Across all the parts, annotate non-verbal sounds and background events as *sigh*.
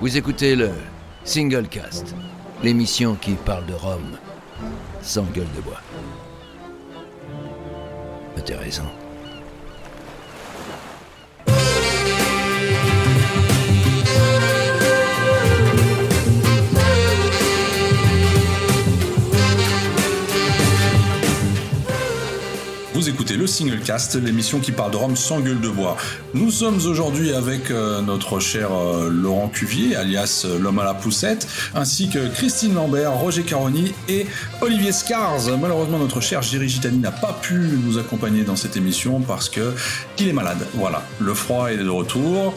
Vous écoutez le Single Cast, l'émission qui parle de Rome sans gueule de bois. Intéressant. Écoutez le Single Cast, l'émission qui parle de Rome sans gueule de bois. Nous sommes aujourd'hui avec euh, notre cher euh, Laurent Cuvier, alias euh, l'homme à la poussette, ainsi que Christine Lambert, Roger Caroni et Olivier Scars. Malheureusement, notre cher Géry Gitani n'a pas pu nous accompagner dans cette émission parce que il est malade. Voilà, le froid est de retour.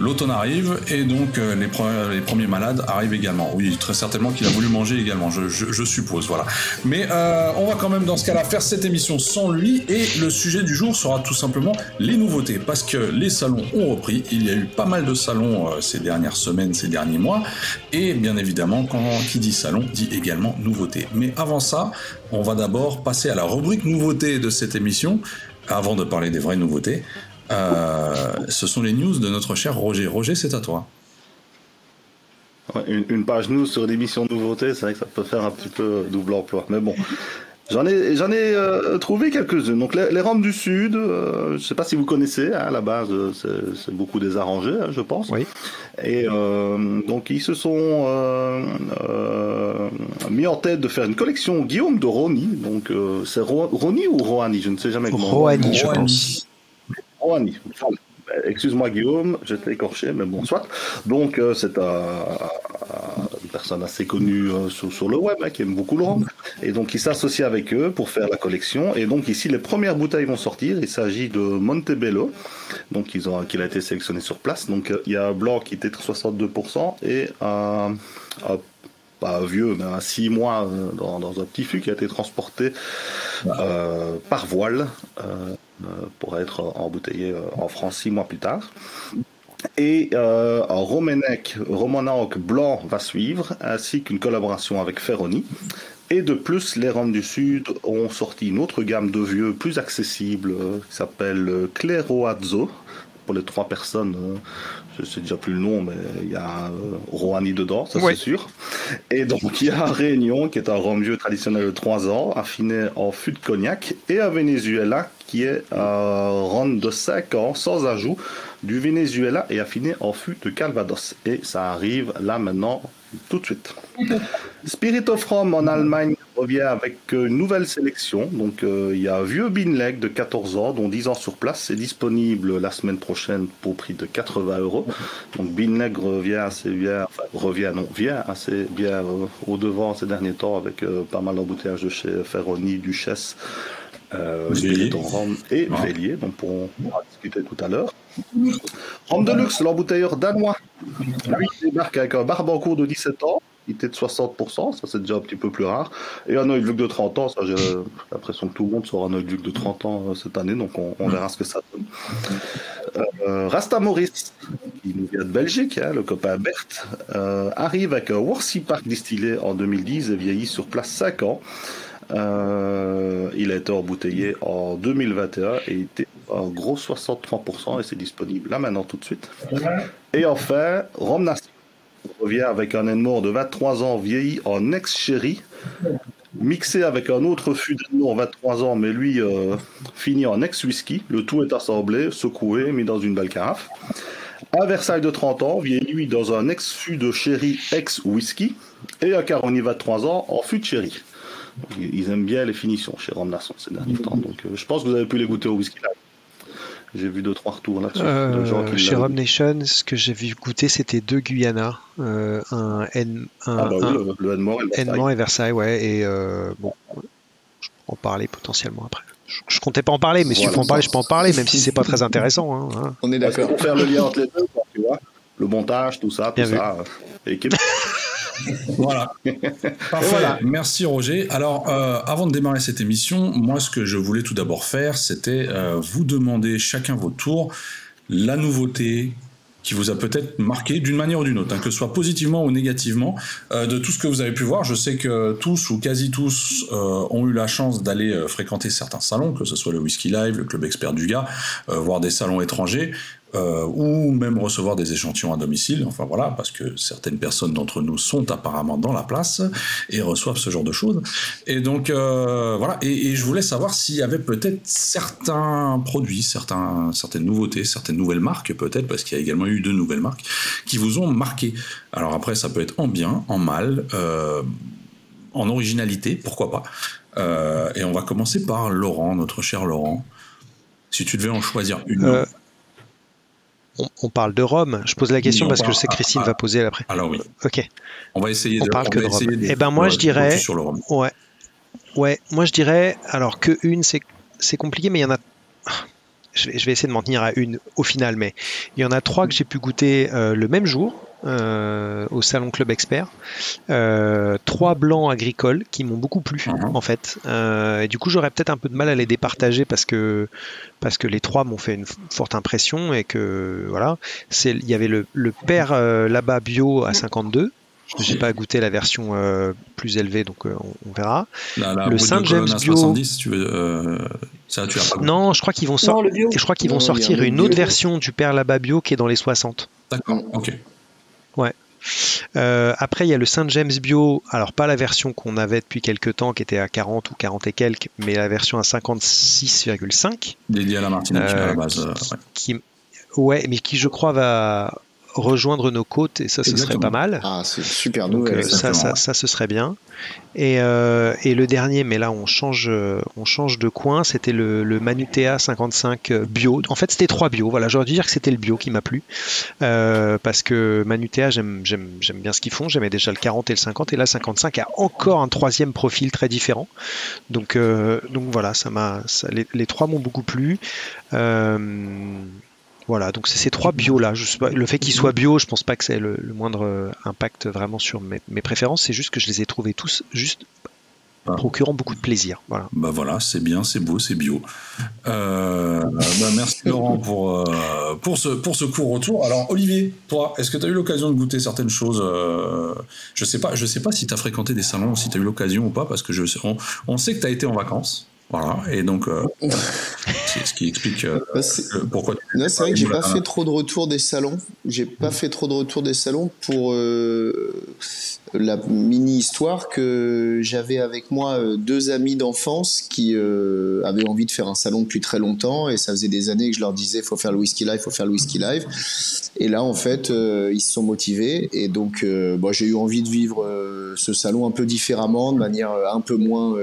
L'automne arrive et donc euh, les, pre- les premiers malades arrivent également. Oui, très certainement qu'il a voulu manger également, je suppose, voilà. Mais euh, on va quand même dans ce cas-là faire cette émission sans lui et le sujet du jour sera tout simplement les nouveautés parce que les salons ont repris. Il y a eu pas mal de salons euh, ces dernières semaines, ces derniers mois et bien évidemment, quand qui dit salon dit également nouveauté. Mais avant ça, on va d'abord passer à la rubrique nouveauté de cette émission avant de parler des vraies nouveautés. Euh, ce sont les news de notre cher Roger. Roger, c'est à toi. Ouais, une, une page news sur l'émission nouveauté, c'est vrai que ça peut faire un petit peu double emploi. Mais bon, j'en ai, j'en ai euh, trouvé quelques-unes. Donc les, les Roms du Sud, euh, je ne sais pas si vous connaissez, hein, à la base c'est, c'est beaucoup des arrangés, hein, je pense. Oui. Et euh, donc ils se sont euh, euh, mis en tête de faire une collection Guillaume de Roni. Donc euh, c'est Ro- Roni ou Roani, je ne sais jamais comment. Roani, je pense. Excuse-moi Guillaume, j'étais écorché, mais bon, soit. Donc euh, c'est un- un- une personne assez connue euh, sur, le web, hein, qui aime beaucoup le. Et donc il s'associe avec eux pour faire la collection. Et donc ici les premières bouteilles vont sortir. Il s'agit de Montebello, donc ils a été sélectionné sur place. Donc euh, il y a un blanc qui était 62% et un, vieux, mais un 6 mois dans, un petit fût qui a été transporté par voile pour être embouteillé euh, en France six mois plus tard. Et euh, un Romanoc blanc va suivre, ainsi qu'une collaboration avec Ferroni. Et de plus, les Roms du Sud ont sorti une autre gamme de vieux plus accessible euh, qui s'appelle euh, Cleroazzo. Pour les trois personnes, euh, je sais déjà plus le nom, mais il y a euh, Roani dedans, ça c'est sûr. Et donc il y a un Réunion qui est un rhum vieux traditionnel de 3 ans, affiné en fût de cognac, et un Venezuela qui est un rhum de 5 ans sans ajout du Venezuela et affiné en fût de Calvados. Et ça arrive là maintenant tout de suite. *laughs* Spirit of Rome en Allemagne revient avec euh, une nouvelle sélection. Donc euh, il y a un vieux Binleg de 14 ans, dont 10 ans sur place. C'est disponible la semaine prochaine pour prix de 80 euros. Donc Binleg revient assez bien, enfin revient non, vient assez bien euh, au devant ces derniers temps avec euh, pas mal d'embouteillages de chez Ferroni, Duchesse, euh, Rome et Ouais. Vélier, dont on pourra discuter tout à l'heure. Rome de luxe, l'embouteilleur danois. Lui, il débarque avec un barbe en cours de 17 ans. Il était de 60%, ça c'est déjà un petit peu plus rare. Et un œil de de 30 ans, ça j'ai l'impression que tout le monde sera un œil de 30 ans euh, cette année, donc on, on verra ce que ça donne. Euh, Rasta Maurice, qui nous vient de Belgique, hein, le copain Berthe, euh, arrive avec un Worcy Park distillé en 2010 et vieilli sur place 5 ans. Euh, il a été embouteillé en 2021 et était en gros 63% et c'est disponible là maintenant tout de suite. Et enfin, Rome revient avec un Enmore de 23 ans vieilli en ex-sherry, mixé avec un autre fût d'Enmore 23 ans, mais lui euh, fini en ex-whisky. Le tout est assemblé, secoué, mis dans une belle carafe. Un Versailles de 30 ans, vieilli lui dans un ex-fût de sherry ex-whisky. Et un Caroni 23 ans en fût de sherry. Ils aiment bien les finitions chez Rome Nation ces derniers temps. Donc euh, je pense que vous avez pu les goûter au whisky. J'ai vu deux trois retours là-dessus. de Euh, chez Rum Nation, ce que j'ai vu goûter, c'était deux Guyana, euh, un N, un, Ah bah oui, un le, le Enmore et le Versailles. Edmond et Versailles, ouais, et euh, bon, je peux en parler potentiellement après. Je, je comptais pas en parler, mais si Voilà. tu peux en parler, je peux en parler, même si c'est pas très intéressant. Hein, hein. On est d'accord. pour faire le lien entre les deux, tu vois, le montage, tout ça, tout Bien vu. ça, euh, équipe. Voilà. Parfait. voilà. Merci Roger. Alors, euh, avant de démarrer cette émission, moi, ce que je voulais tout d'abord faire, c'était euh, vous demander chacun votre tour la nouveauté qui vous a peut-être marqué d'une manière ou d'une autre, hein, que ce soit positivement ou négativement, euh, de tout ce que vous avez pu voir. Je sais que tous ou quasi tous ont eu la chance d'aller fréquenter certains salons, que ce soit le Whisky Live, le Club Expert du Gars, voire des salons étrangers. Euh, ou même recevoir des échantillons à domicile. Enfin voilà, parce que certaines personnes d'entre nous sont apparemment dans la place et reçoivent ce genre de choses. Et donc euh, voilà, et, je voulais savoir s'il y avait peut-être certains produits, certaines nouveautés, certaines nouvelles marques peut-être, parce qu'il y a également eu deux nouvelles marques qui vous ont marqué. Alors après, ça peut être en bien, en mal, euh, en originalité, pourquoi pas. et on va commencer par Laurent, notre cher Laurent. Si tu devais en choisir une on, parle de Rome. Je pose la question parce que je sais que Christine va poser après. Alors oui. Ok. On va essayer on de parle que de Rome. Eh ben moi je dirais. Ouais. Ouais. Moi je dirais. Alors que une c'est c'est compliqué, mais il y en a. Je vais, essayer de m'en tenir à une au final, mais il y en a trois que j'ai pu goûter euh, le même jour. Euh, au salon Club Expert. Euh, trois blancs agricoles qui m'ont beaucoup plu mhm. en fait. Euh, et du coup, j'aurais peut-être un peu de mal à les départager parce que parce que les trois m'ont fait une forte impression et que voilà, c'est il y avait le, le père là-bas bio à 52. J'ai pas goûté la version plus élevée, donc on, verra. le Saint James Bio. 70, tu veux, ça, tu as pas non, je crois qu'ils vont, sortir. je crois qu'ils vont sortir une autre version du père là-bas bio qui est dans les 60. D'accord, ok. Euh, après, il y a le Saint James Bio, alors pas la version qu'on avait depuis quelques temps qui était à 40 ou 40 et quelques, mais la version à 56,5. Dédiée à la Martinique à la euh, base. ouais. Qui, ouais, mais qui je crois va rejoindre nos côtes et ça ce serait pas mal. Ah c'est super nouvelle. Euh, ça, ça, ça, ce serait bien. Et, euh, et, le dernier, mais là on change, euh, on change de coin, c'était le, le, Manutea 55 bio. En fait c'était trois bio. Voilà, j'aurais dû dire que c'était le bio qui m'a plu parce que Manutea j'aime bien ce qu'ils font. J'aimais déjà le 40 et le 50 et là 55 a encore un troisième profil très différent. Donc donc voilà, ça m'a, les, les, trois m'ont beaucoup plu. Voilà, donc c'est ces trois bio là. le fait qu'ils soient bio, je pense pas que c'est le, moindre euh, impact vraiment sur mes, préférences. C'est juste que je les ai trouvés tous juste ah. procurant beaucoup de plaisir. Voilà. Bah voilà, c'est bien, c'est beau, c'est bio. Euh, bah merci *laughs* Laurent pour, euh, pour, ce, pour ce court retour. Alors Olivier, toi, est-ce que tu as eu l'occasion de goûter certaines choses Je sais pas, je sais pas si tu as fréquenté des salons, si tu as eu l'occasion ou pas, parce que je, on, on sait que tu as été en vacances. Voilà, et donc euh, *laughs* c'est ce qui explique euh, bah, pourquoi. c'est vrai que j'ai pas fait trop de retours des salons. J'ai pas fait trop de retours des salons pour euh, la mini histoire que j'avais avec moi deux amis d'enfance qui avaient envie de faire un salon depuis très longtemps et ça faisait des années que je leur disais faut faire le whisky live, faut faire le whisky live. Et là en fait ils se sont motivés et donc bon, j'ai eu envie de vivre ce salon un peu différemment, de manière un peu moins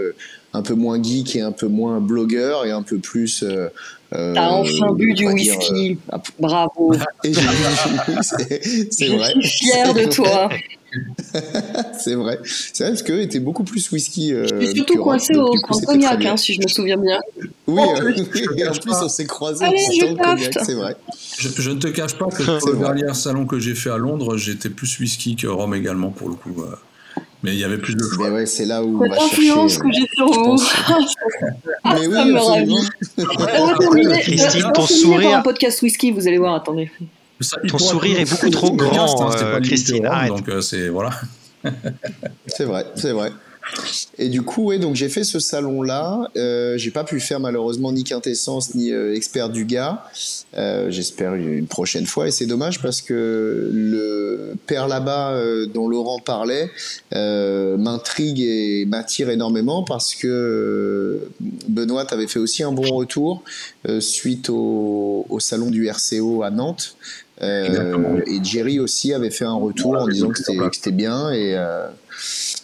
un peu moins geek et un peu moins blogueur et un peu plus. Euh, euh T'as enfin bu du whisky, euh, bravo. *laughs* Et j'ai bu *laughs* c'est vrai. Je suis fier de toi. *laughs* c'est vrai. C'est vrai parce que était beaucoup plus whisky. Euh, je suis surtout coincé au cognac, hein, si je me souviens bien. Oui, et en plus on s'est croisés au cognac, c'est vrai. Je, ne te cache pas que le dernier salon que j'ai fait à Londres, j'étais plus whisky que rhum également pour le coup. Mais il y avait plus de choix. Mais ouais, c'est là où on va influence que j'ai sur vous. *laughs* mais oui, ça me ravit. Christine, ton sourire. un podcast whisky, vous allez voir, attendez. ton sourire est beaucoup trop grand, euh, Christine. Donc euh, c'est voilà. c'est vrai, c'est vrai. Et du coup, ouais, donc j'ai fait ce salon-là. Euh, j'ai pas pu faire malheureusement ni quintessence ni euh, expert du gars. Euh, J'espère une prochaine fois. Et c'est dommage parce que le père là-bas euh, dont Laurent parlait m'intrigue et m'attire énormément parce que Benoît avait fait aussi un bon retour suite au, au, salon du RCO à Nantes. Et Jerry aussi avait fait un retour en disant que c'était bien et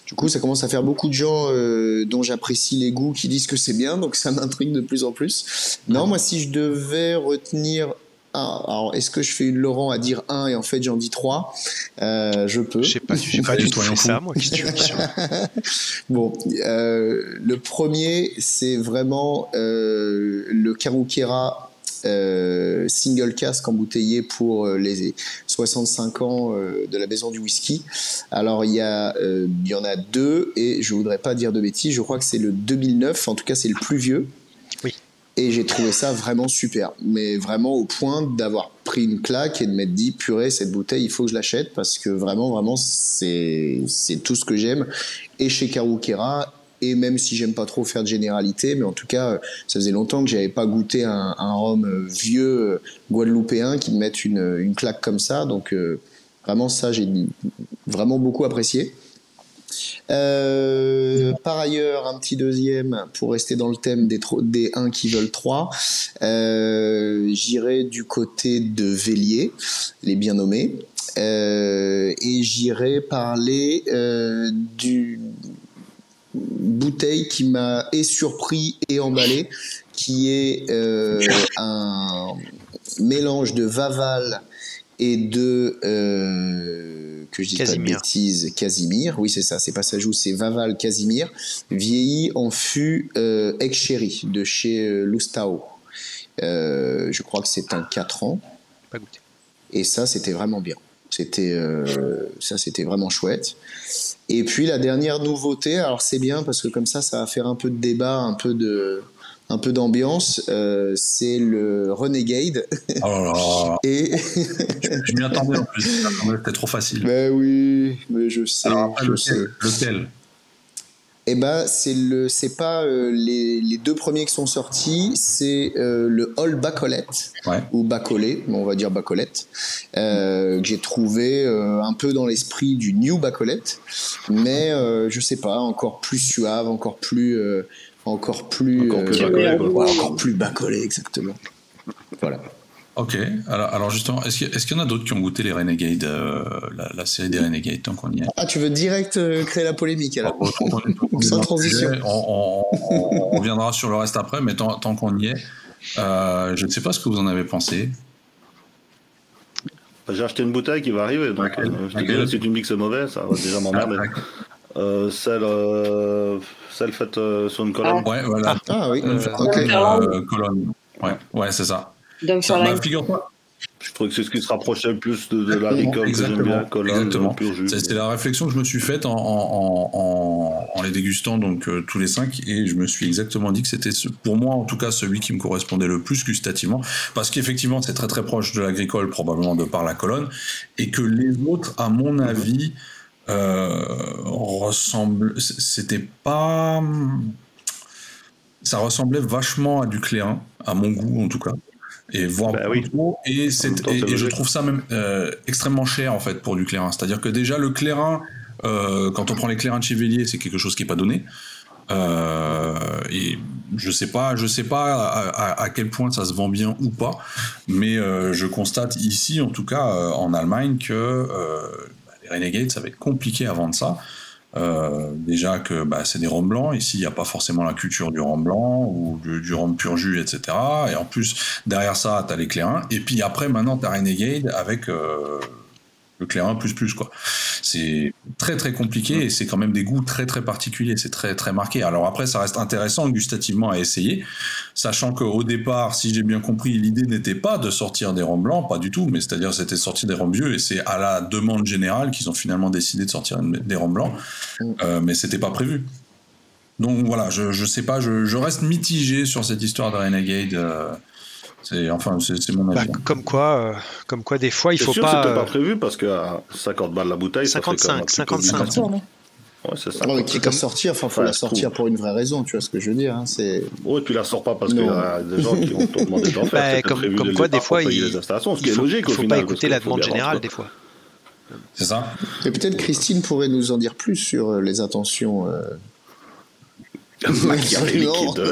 du coup, ça commence à faire beaucoup de gens euh, dont j'apprécie les goûts qui disent que c'est bien, donc ça m'intrigue de plus en plus. Non, moi, si je devais retenir alors, est-ce que je fais une Laurent à dire un et en fait j'en dis trois? Euh, Je peux. Je sais pas, j'ai pas du tout *laughs* fait ça, moi. *laughs* bon, euh, le premier, c'est vraiment euh, le Karukera euh, single cask embouteillé pour euh, les 65 ans euh, de la maison du whisky. Alors il y, a, il y en a deux et je voudrais pas dire de bêtises, je crois que c'est le 2009, en tout cas c'est le plus vieux. Oui. Et j'ai trouvé ça vraiment super, mais vraiment au point d'avoir pris une claque et de m'être dit purée cette bouteille il faut que je l'achète parce que vraiment vraiment c'est c'est tout ce que j'aime et chez Karukera et même si j'aime pas trop faire de généralité, mais en tout cas, ça faisait longtemps que j'avais pas goûté un, rhum vieux guadeloupéen qui me mette une, claque comme ça. Donc vraiment ça, j'ai vraiment beaucoup apprécié. Euh, par ailleurs, un petit deuxième pour rester dans le thème des, des 1 qui veulent 3. Euh, J'irai du côté de Vélier, les bien nommés. Euh, et j'irai parler euh, du bouteille qui m'a et surpris et emballé, qui est euh, un mélange de Vaval et de euh, que je dis pas de bêtises, Casimir. Oui, c'est ça, c'est pas ça joue, c'est Vaval Casimir, vieilli en fût euh, ex chéri de chez euh. Euh, je crois que c'est un 4 ans. Pas goûté. Et ça, c'était vraiment bien. C'était euh, ça, c'était vraiment chouette. Et puis la dernière nouveauté, alors c'est bien parce que comme ça, ça va faire un peu de débat, un peu de un peu d'ambiance, euh, c'est le Renegade. Oh là là. *laughs* Et je m'y attendais en plus, *laughs* c'était trop facile. Ben oui, mais je sais, Alors après, je lequel, sais. lequel? Eh ben, c'est le, c'est pas euh, les, les deux premiers qui sont sortis, c'est euh, le All Bacolette Ouais. ou Bacolé, on va dire Bacolette, euh, que j'ai trouvé euh, un peu dans l'esprit du New Bacolette, mais euh, je sais pas, encore plus suave, encore plus, euh, encore plus, Encore plus bacolé, encore plus bacolé, exactement. Voilà. Ok, alors, alors justement, est-ce qu'il y, en a d'autres qui ont goûté les Renegades, euh, la, la série des Renegades, tant qu'on y est? Ah, tu veux direct euh, créer la polémique alors Sans *laughs* transition. On, on- on- on reviendra sur le reste après, mais tant, tant qu'on y est, euh, je ne sais pas ce que vous en avez pensé. J'ai acheté une bouteille qui va arriver, donc euh, je te dirais, si tu me dis que c'est mauvais, ça va déjà m'emmerder. Euh, celle, euh, celle faite euh, sur une colonne. Ouais, voilà. Ah oui, Euh, ok. euh, colonne. Ouais, ouais, c'est ça. Ça figure-toi. Je trouvais que c'est ce qui se rapprochait le plus de, de la ricole que j'aime bien, Exactement. c'est la réflexion que je me suis faite en, en, en, en les dégustant donc euh, tous les cinq et je me suis exactement dit que c'était pour moi en tout cas celui qui me correspondait le plus gustativement parce qu'effectivement c'est très très proche de l'agricole probablement de par la colonne et que les autres à mon avis euh, ressemblent c'était pas ça ressemblait vachement à du clairin à mon goût en tout cas et voire Bah oui. trop. et, temps, je trouve ça même euh, extrêmement cher en fait pour du clairin c'est-à-dire que déjà le clairin euh, quand on prend les clairins de Chevalier c'est quelque chose qui est pas donné euh, et je sais pas, je sais pas à, à- à quel point ça se vend bien ou pas, mais je constate ici, en tout cas en Allemagne, que les Renegades, ça va être compliqué à vendre ça. Euh, déjà que bah, c'est des rhums blancs, ici il n'y a pas forcément la culture du rhum blanc ou du, du pur jus, etc. Et en plus, derrière ça, tu as les clairins. Et puis après, maintenant, tu as Renegade avec euh, le clairin plus plus, quoi. C'est très très compliqué et c'est quand même des goûts très très particuliers, c'est très très marqué. Alors après, ça reste intéressant gustativement à essayer, sachant qu'au départ, si j'ai bien compris, l'idée n'était pas de sortir des rhums blancs, pas du tout, mais c'est-à-dire c'était de sortir des rhums vieux et c'est à la demande générale qu'ils ont finalement décidé de sortir des rhums blancs, Euh, mais c'était pas prévu. Donc voilà, je, je sais pas, je, je reste mitigé sur cette histoire de Renegade. euh, c'est enfin c'est mon Bah, avis. comme quoi, euh, comme quoi, des fois, il C'est faut sûr, pas. c'était pas euh, prévu parce que à 50 balles la bouteille, ça fait quand même un 55, petit peu 55. bizarre, non Ouais, c'est ça. Quitte à sortir, enfin, faut Ouais, la sortir pour une vraie raison, tu vois ce que je veux dire. hein, c'est Ouais, tu la sors pas parce qu'il y a des gens qui vont te demander d'en *laughs* faire. Bah, comme- quoi, des fois, il- il est faut, logique il au faut final, pas écouter la demande générale des fois. C'est ça Et peut-être Christine pourrait nous en dire plus sur euh, les intentions euh. *laughs* Machiavélique *laughs* de-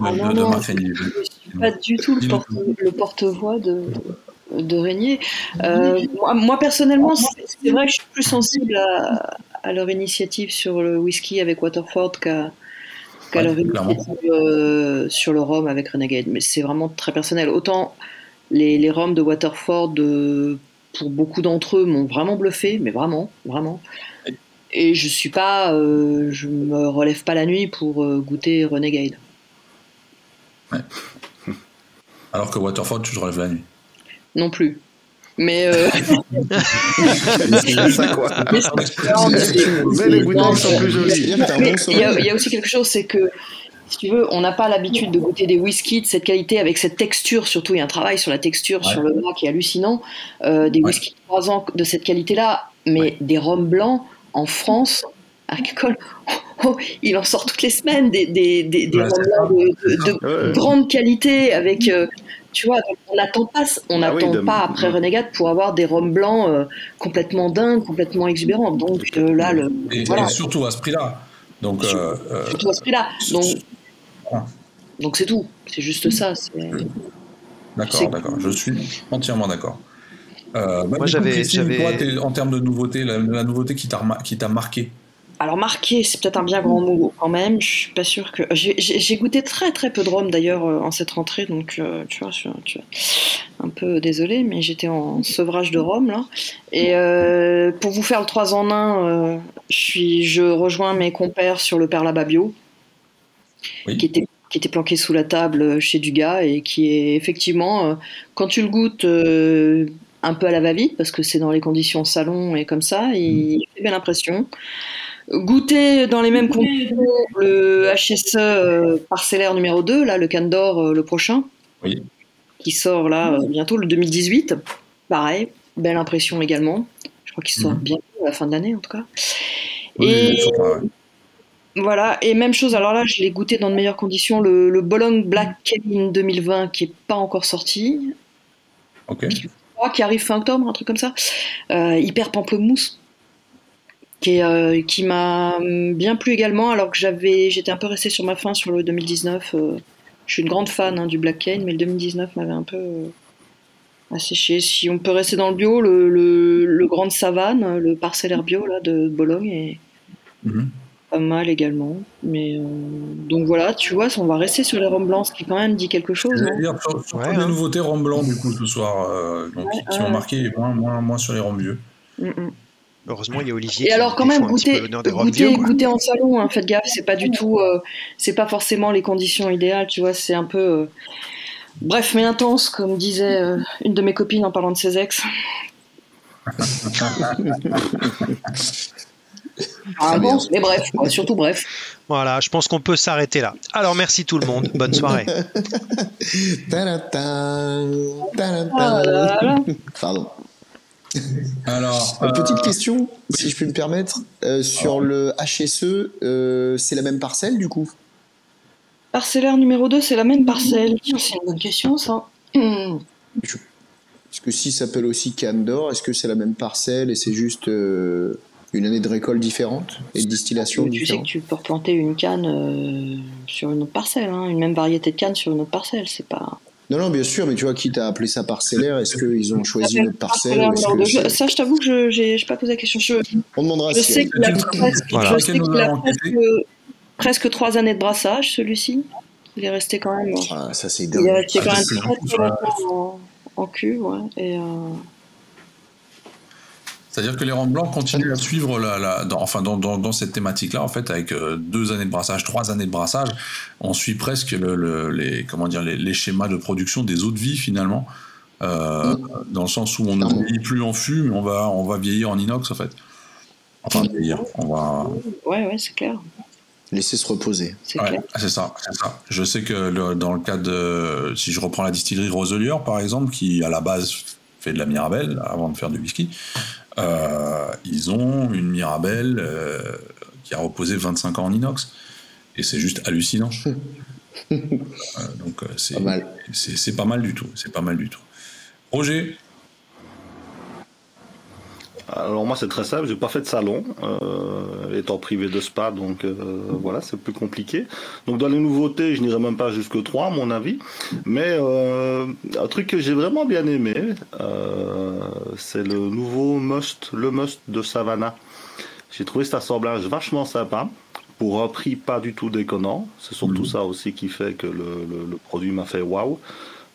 Ah non, je je suis pas du tout le Dis-nous porte- le porte-voix de, de Régnier. Euh, moi, moi, personnellement, c'est c'est vrai que je suis plus sensible à, à leur initiative sur le whisky avec Waterford qu'à qu'à Ouais, leur initiative euh, sur le rhum avec Renegade. Mais c'est vraiment très personnel. Autant les, les rhums de Waterford, euh, pour beaucoup d'entre eux, m'ont vraiment bluffé, mais vraiment, vraiment. Et je suis pas, euh, je me relève pas la nuit pour euh, goûter Renegade. *laughs* Alors que Waterford, tu te relèves la nuit. non plus. Mais, euh, *laughs* *laughs* C'est ça, quoi. les bouteilles sont plus jolies. il y, a- sommeil. il y a aussi quelque chose, c'est que si tu veux, on n'a pas l'habitude de goûter des whiskies de cette qualité avec cette texture. Surtout, il y a un travail sur la texture, Ouais. sur le gras qui est hallucinant. Euh, des Ouais. whiskies de 3 ans de cette qualité-là, mais des rhums blancs en France. agricole, *laughs* oh, il en sort toutes les semaines des, des, des, de, grande qualité avec. Euh, tu vois, on n'attend pas, on ah pas après Renegade pour avoir des rhums blancs euh, complètement dingues, complètement exubérants. Donc euh, là, le, et, surtout à ce prix-là. Donc, surtout à ce prix-là. Donc, donc c'est tout. C'est juste ça. D'accord, d'accord. Je suis entièrement d'accord. Euh, bah, Moi, j'avais, en termes de nouveauté, la, nouveauté qui t'a, qui t'a marqué alors marqué, c'est peut-être un bien grand mot quand même. Je suis pas sûr que j'ai, goûté très très peu de rhum d'ailleurs euh, en cette rentrée, donc euh, tu, vois, je suis, un peu désolé, mais j'étais en sevrage de rhum là. Et pour vous faire le 3 en 1, je suis, je rejoins mes compères sur le Perla Babio, qui était qui était planqué sous la table chez Dugas et qui est effectivement, quand tu le goûtes, un peu à la va-vite parce que c'est dans les conditions salon et comme ça, il mm. fait belle impression. Goûter dans les mêmes conditions le HSE euh, parcellaire numéro 2, là, le Candor euh, le prochain, qui sort là euh, bientôt, le 2018. Pareil, belle impression également. Je crois qu'il sort mm. bientôt à la fin de l'année en tout cas. et voilà, et même chose, alors là, je l'ai goûté dans de meilleures conditions, le, le Bolong Black Kevin 2020 qui n'est pas encore sorti. Ok qui arrive fin octobre, un truc comme ça. Euh, hyper pamplemousse. Qui, euh, qui m'a bien plu également, alors que j'avais, j'étais un peu resté sur ma fin sur le 2019. Euh, je suis une grande fan hein, du Black Cane, mais le 2019 m'avait un peu asséché. Si on peut rester dans le bio, le, le, Grande Savane, le parcellaire bio là, de Bologne, est, mhm mal également. Mais euh, donc voilà, tu vois, on va rester sur les rhums blancs, ce qui quand même dit quelque chose. Dire, sur, les hein. nouveautés rhum blanc du coup ce soir, euh, donc, qui ont marqué moins, moins, moins sur les rhums vieux. Mm, mm. Heureusement, il y a Olivier. Et alors, quand même, goûter, goûter, goûter, en salon, hein, faites gaffe, c'est pas du tout, euh, c'est pas forcément les conditions idéales, tu vois, c'est un peu. bref, mais intense, comme disait une de mes copines en parlant de ses ex. *laughs* Ah bon, mais bref, surtout bref. Voilà, je pense qu'on peut s'arrêter là. Alors merci tout le monde, bonne soirée. *laughs* Pardon. Alors, Une petite euh, question, si je peux me permettre, euh, sur le HSE, euh, c'est la même parcelle du coup? Parcellaire numéro 2, c'est la même parcelle. C'est une bonne question ça. Est-ce que si s'appelle aussi Candor, est-ce que c'est la même parcelle et c'est juste une année de récolte différente et de distillation tu différente. Tu sais que tu peux replanter une canne euh, sur une autre parcelle, hein, une même variété de canne sur une autre parcelle, c'est pas. Non, non, bien sûr, mais tu vois, qui t'a appelé ça parcellaire Est-ce qu'ils ont choisi une autre parcelle Ça, je t'avoue que je n'ai pas posé la question. Je, On demandera je sais qu'il a, presque, je presque, trois années de brassage, celui-ci. Il est resté quand même. Ah, ça, c'est Il est resté quand même très, très longtemps en, en cul, ouais. Et. Euh, c'est-à-dire que les rangs blancs continuent à suivre la, dans, enfin dans, cette thématique-là, en fait, avec euh, deux années de brassage, trois années de brassage, on suit presque les, comment dire, les, schémas de production des eaux de vie finalement, euh, dans le sens où on ne vieillit plus en fût, mais on va, on va vieillir en inox en fait. Enfin, vieillir, on va. Ouais, ouais, c'est clair. Laisser se reposer. C'est ça, c'est ça. Je sais que dans le cas de, si je reprends la distillerie Roselier par exemple, qui à la base fait de la Mirabelle avant de faire du whisky. Euh, ils ont une Mirabelle euh, qui a reposé 25 ans en inox. Et c'est juste hallucinant. *laughs* Euh, donc c'est pas, mal. c'est pas mal du tout. C'est pas mal du tout. Roger alors moi c'est très simple, j'ai pas fait de salon, euh, étant privé de spa, donc euh, voilà, c'est plus compliqué. Donc dans les nouveautés, je n'irai même pas jusque 3 à mon avis, mais euh, un truc que j'ai vraiment bien aimé, c'est le nouveau Must, le Must de Savannah. J'ai trouvé cet assemblage vachement sympa, pour un prix pas du tout déconnant. C'est surtout mmh. ça aussi qui fait que le, le produit m'a fait waouh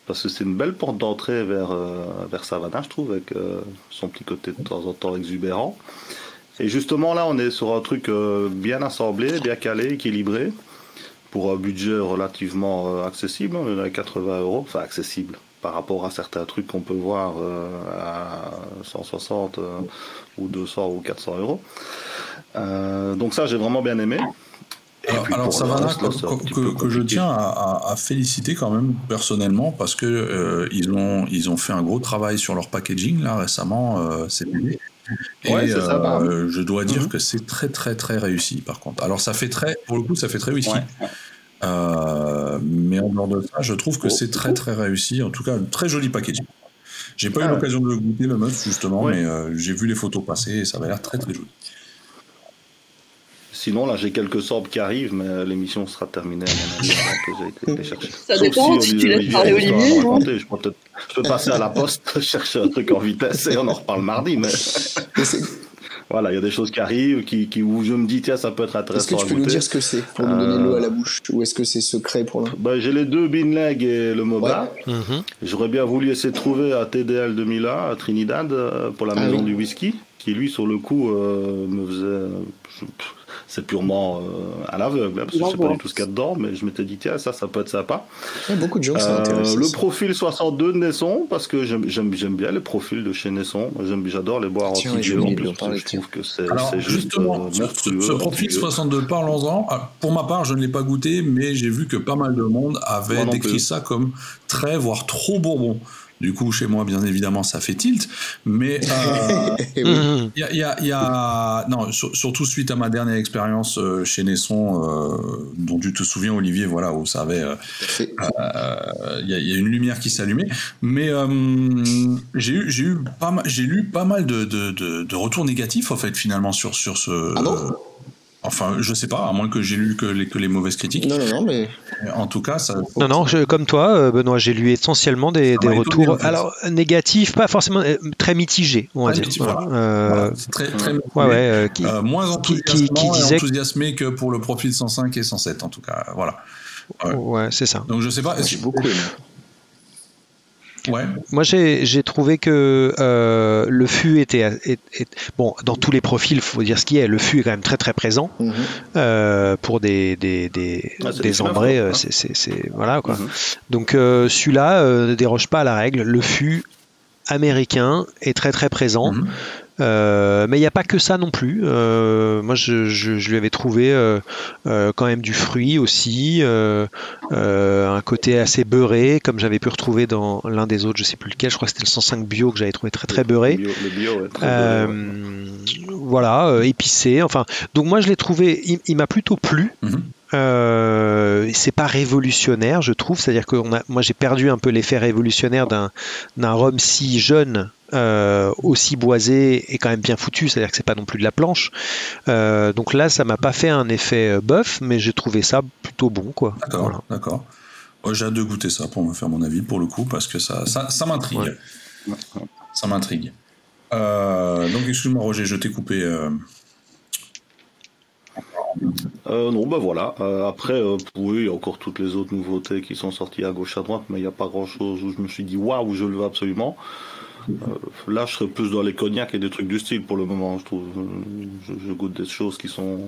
parce que c'est une belle porte d'entrée vers, euh, vers Savannah, je trouve, avec euh, son petit côté de temps en temps exubérant. Et justement, là, on est sur un truc euh, bien assemblé, bien calé, équilibré, pour un budget relativement accessible, on est à 80 euros, enfin accessible par rapport à certains trucs qu'on peut voir à 160 ou 200 ou 400 euros. donc ça, j'ai vraiment bien aimé. Alors, ça va que, que, je tiens à, féliciter quand même personnellement parce que euh, ils ont ils ont fait un gros travail sur leur packaging là récemment. Euh, Et euh, je dois dire mhm. que c'est très très très réussi par contre. Alors ça fait très, pour le coup, ça fait très whisky. Euh, mais en dehors de ça, je trouve que c'est très très réussi. En tout cas, très joli packaging. J'ai pas eu ah l'occasion de le goûter le meuf justement, mais euh, j'ai vu les photos passer et ça va l'air très très joli. Sinon, là, j'ai quelques sorbes qui arrivent, mais l'émission sera terminée à mon avis avant que j'ai été chercher. Ça dépend, si, tu laisses parler Olivier. Je, peux je peux passer à la poste, *laughs* chercher un truc en vitesse et on en reparle mardi. Mais *laughs* voilà, il y a des choses qui arrivent qui, qui, où je me dis, tiens, ça peut être intéressant. Est-ce que tu peux nous dire ce que c'est pour nous donner l'eau à la bouche Ou est-ce que c'est secret pour nous? Bah, J'ai les deux Binleg et le MOBA. Mhm. J'aurais bien voulu essayer de trouver à TDL 2001, à Trinidad, euh, pour la ah maison du whisky, qui lui, sur le coup, euh, me faisait c'est purement euh, à l'aveugle, hein, parce que je sais pas du tout ce qu'il y a dedans, mais je m'étais dit, tiens, ça, ça peut être sympa. Il y a beaucoup de gens ça euh, Le profil 62 de Naisson, parce que j'aime bien les profils de chez Naisson. J'adore les boire en je trouve que c'est juste euh, monstrueux. Ce, profil 62, parlons-en. Ah, pour ma part, je ne l'ai pas goûté, mais j'ai vu que pas mal de monde avait décrit ça comme très, voire trop bourbon. Du coup, chez moi, bien évidemment, ça fait tilt. Mais euh, *laughs* il y, a, non, surtout suite à ma dernière expérience euh, chez Nesson, euh, dont tu te souviens, Olivier, voilà, où ça avait, il y, a une lumière qui s'allumait. Mais j'ai eu, j'ai eu pas mal, j'ai lu pas mal de, de, retours négatifs en fait finalement sur sur ce. Ah Enfin, je sais pas, à moins que j'ai lu que les, que les mauvaises critiques. Non, non, non, mais. En tout cas, ça. Non, non, comme toi, euh, Benoît, j'ai lu essentiellement des, des retours. Alors, négatifs, pas forcément euh, très mitigés, on va dire. Euh, très, très ouais, ouais, qui, moins enthousiasmé que pour le profil 105 et 107, en tout cas. Voilà. Ouais, c'est ça. Donc, je sais pas. J'ai beaucoup aimé. Moi, j'ai trouvé que euh, le fût était, bon dans tous les profils, faut dire ce qui est. Le fût est quand même très très présent mhm. euh, pour des des des, ah, ambrés. Euh, c'est voilà quoi. Mhm. Donc celui-là ne déroge pas à la règle. Le fût américain est très très présent. Mhm. Euh, mais il n'y a pas que ça non plus. Euh, moi, je, je, lui avais trouvé euh, quand même du fruit aussi, un côté assez beurré, comme j'avais pu retrouver dans l'un des autres, je sais plus lequel, je crois que c'était le 105 bio que j'avais trouvé très très beurré. Voilà, épicé. Enfin, donc moi je l'ai trouvé, il, m'a plutôt plu. Mhm. Euh, c'est pas révolutionnaire, je trouve. C'est-à-dire que moi, j'ai perdu un peu l'effet révolutionnaire d'un rhum si jeune, euh, aussi boisé et quand même bien foutu. C'est-à-dire que c'est pas non plus de la planche. Euh, donc là, ça m'a pas fait un effet bof, mais j'ai trouvé ça plutôt bon, quoi. D'accord, d'accord. j'ai hâte de goûter ça pour me faire mon avis pour le coup, parce que ça, ça, m'intrigue. Ça m'intrigue. donc, excuse-moi, Roger, je t'ai coupé. Euh, non, bah voilà. Euh, après, euh, oui, il y a encore toutes les autres nouveautés qui sont sorties à gauche à droite, mais il n'y a pas grand-chose où je me suis dit waouh, je le veux absolument. là, je serais plus dans les cognacs et des trucs du style pour le moment. Je trouve, je goûte des choses qui sont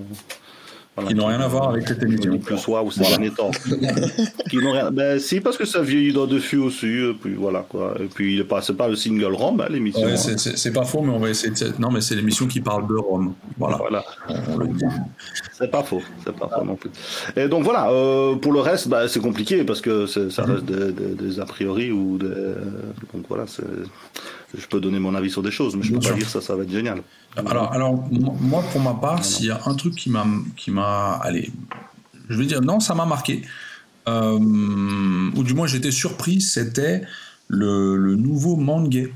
qui n'ont rien à voir avec cette émission. Plus soi ou ces derniers temps. qui n'ont rien. Ben si, parce que ça vieillit dans dessus aussi. Et puis voilà quoi. Et puis il est pas, le single Rome, hein, l'émission. Ouais, c'est pas faux, mais on va essayer de. Non, mais c'est l'émission qui parle de Rome. Voilà. voilà. C'est pas faux, c'est pas faux non plus. Et donc voilà. Euh, pour le reste, bah, c'est compliqué parce que ça reste des, des, des, a priori ou des. Donc voilà, c'est je peux donner mon avis sur des choses, mais je peux pas dire ça, ça va être génial. Alors, alors moi, pour ma part, s'il y a un truc qui m'a, qui m'a, allez, je vais dire non, ça m'a marqué, euh, ou du moins j'étais surpris, c'était le, le nouveau manguet.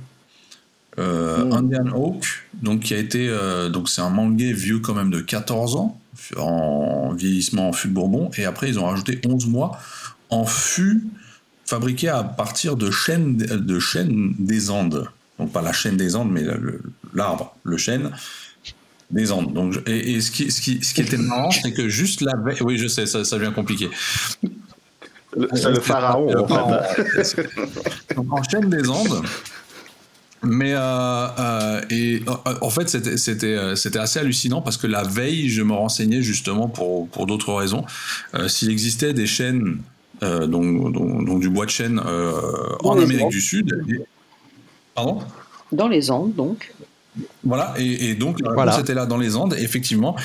Euh, hmm. Indian Oak, donc qui a été, euh, donc c'est un manguet vieux quand même de 14 ans en vieillissement en fût de Bourbon, et après ils ont rajouté 11 mois en fût fabriqué à partir de chêne de chêne des Andes donc pas la chaîne des Andes, mais l'arbre, le, chêne des Andes. Donc, et, ce, qui, ce, qui, ce, qui, était marrant, c'est que juste la veille, oui, je sais, ça, ça devient compliqué. C'est le pharaon, en fait. Donc, en chêne des Andes. Mais euh, euh, et en fait c'était c'était euh, c'était assez hallucinant parce que la veille je me renseignais justement pour pour d'autres raisons s'il existait des chênes donc, donc, du bois de chêne en Amérique du Sud Pardon Dans les Andes, donc. Voilà, et, donc la réponse était là dans les Andes, effectivement.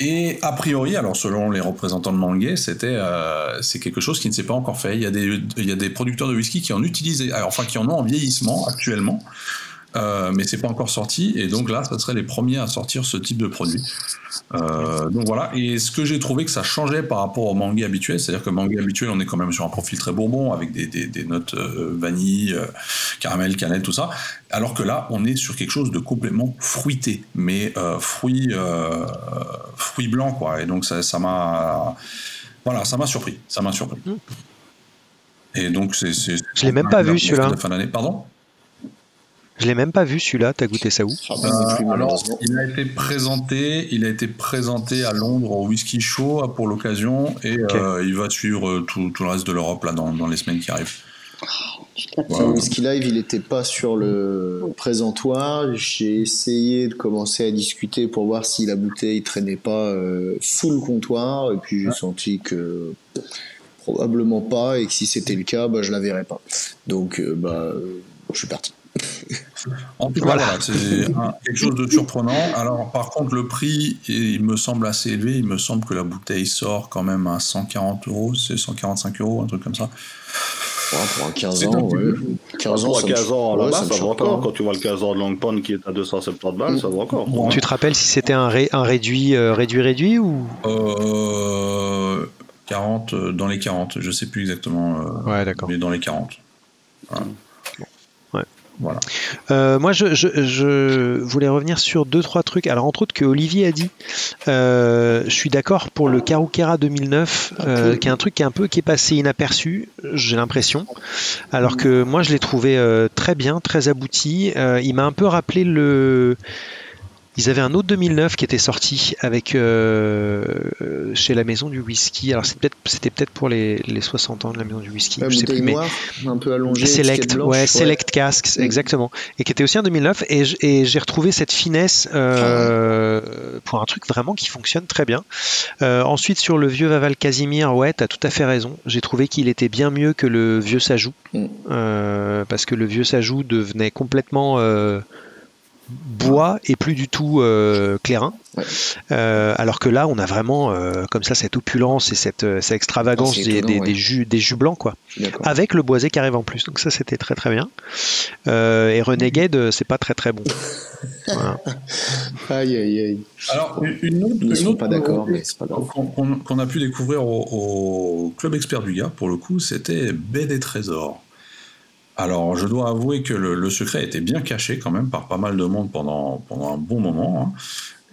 Et a priori, alors selon les représentants de Manguet, c'était euh, c'est quelque chose qui ne s'est pas encore fait. Il y, a des, il y a des producteurs de whisky qui en utilisent, enfin qui en ont en vieillissement actuellement. Euh, mais c'est pas encore sorti. Et donc là, ça serait les premiers à sortir ce type de produit. Euh, donc voilà. Et ce que j'ai trouvé que ça changeait par rapport au manga habituel, c'est-à-dire que manga habituel, on est quand même sur un profil très bourbon avec des, des, notes euh, vanille, caramel, cannelle, tout ça. Alors que là, on est sur quelque chose de complètement fruité, mais fruit, fruit blanc, quoi. Et donc ça, ça m'a, voilà, ça m'a surpris. Ça m'a surpris. Mmh. Et donc c'est, je l'ai même pas vu celui-là. Pardon? Je l'ai même pas vu celui-là. T'as goûté ça où? Euh, Alors, il a été présenté, il a été présenté à Londres au Whisky Show pour l'occasion, et euh, il va suivre euh, tout, tout le reste de l'Europe là dans, dans, les semaines qui arrivent. Le Whisky Live, il n'était pas sur le présentoir. J'ai essayé de commencer à discuter pour voir si la bouteille traînait pas sous le comptoir, et puis j'ai senti que probablement pas, et que si c'était le cas, bah, je la verrais pas. Donc, bah, je suis parti. En tout cas, voilà, c'est quelque chose de surprenant. Alors, par contre, le prix, il me semble assez élevé. Il me semble que la bouteille sort quand même à 140 euros, c'est 145 euros, un truc comme ça. pour un 15 ans, ouais. 15 ans, 15 ans, là ça, va encore. Quand tu vois le 15 ans de Longpon qui est à 270 balles, ça va encore. Tu te rappelles si c'était un, un réduit, euh, réduit, réduit ou? Euh, 40, euh, dans les 40, je sais plus exactement. Euh, ouais, d'accord. Mais dans les 40. Voilà. Euh, moi, je, voulais revenir sur deux trois trucs. Alors, entre autres, que Olivier a dit. Euh, je suis d'accord pour le Karukera 2009, euh, qui est un truc qui est un peu qui est passé inaperçu. J'ai l'impression. Alors que moi, je l'ai trouvé très bien, très abouti. il m'a un peu rappelé le ils avaient un autre 2009 qui était sorti avec euh, chez la maison du whisky. Alors c'était peut-être pour les, les, 60 ans de la maison du whisky. je sais plus, mais un peu allongé. Select, ouais, Select Casks, exactement. Et qui était aussi un 2009. Et, j'ai retrouvé cette finesse euh, pour un truc vraiment qui fonctionne très bien. Euh, ensuite sur le vieux Vaval Casimir, ouais, t'as tout à fait raison. J'ai trouvé qu'il était bien mieux que le vieux Sajou, mm. parce que le vieux Sajou devenait complètement bois et plus du tout euh, clairin. Euh, alors que là, on a vraiment euh, comme ça cette opulence et cette, extravagance ah, des, jus, des jus blancs, quoi. Avec le boisé qui arrive en plus. Donc ça, c'était très très bien. et Renegade, c'est pas très très bon. *laughs* aïe aïe aïe. Alors une autre, sont pas d'accord, Qu'on a pu découvrir au, club expert du gars pour le coup, c'était Baie des Trésors. Alors, je dois avouer que le, secret était bien caché quand même par pas mal de monde pendant, pendant un bon moment. Hein.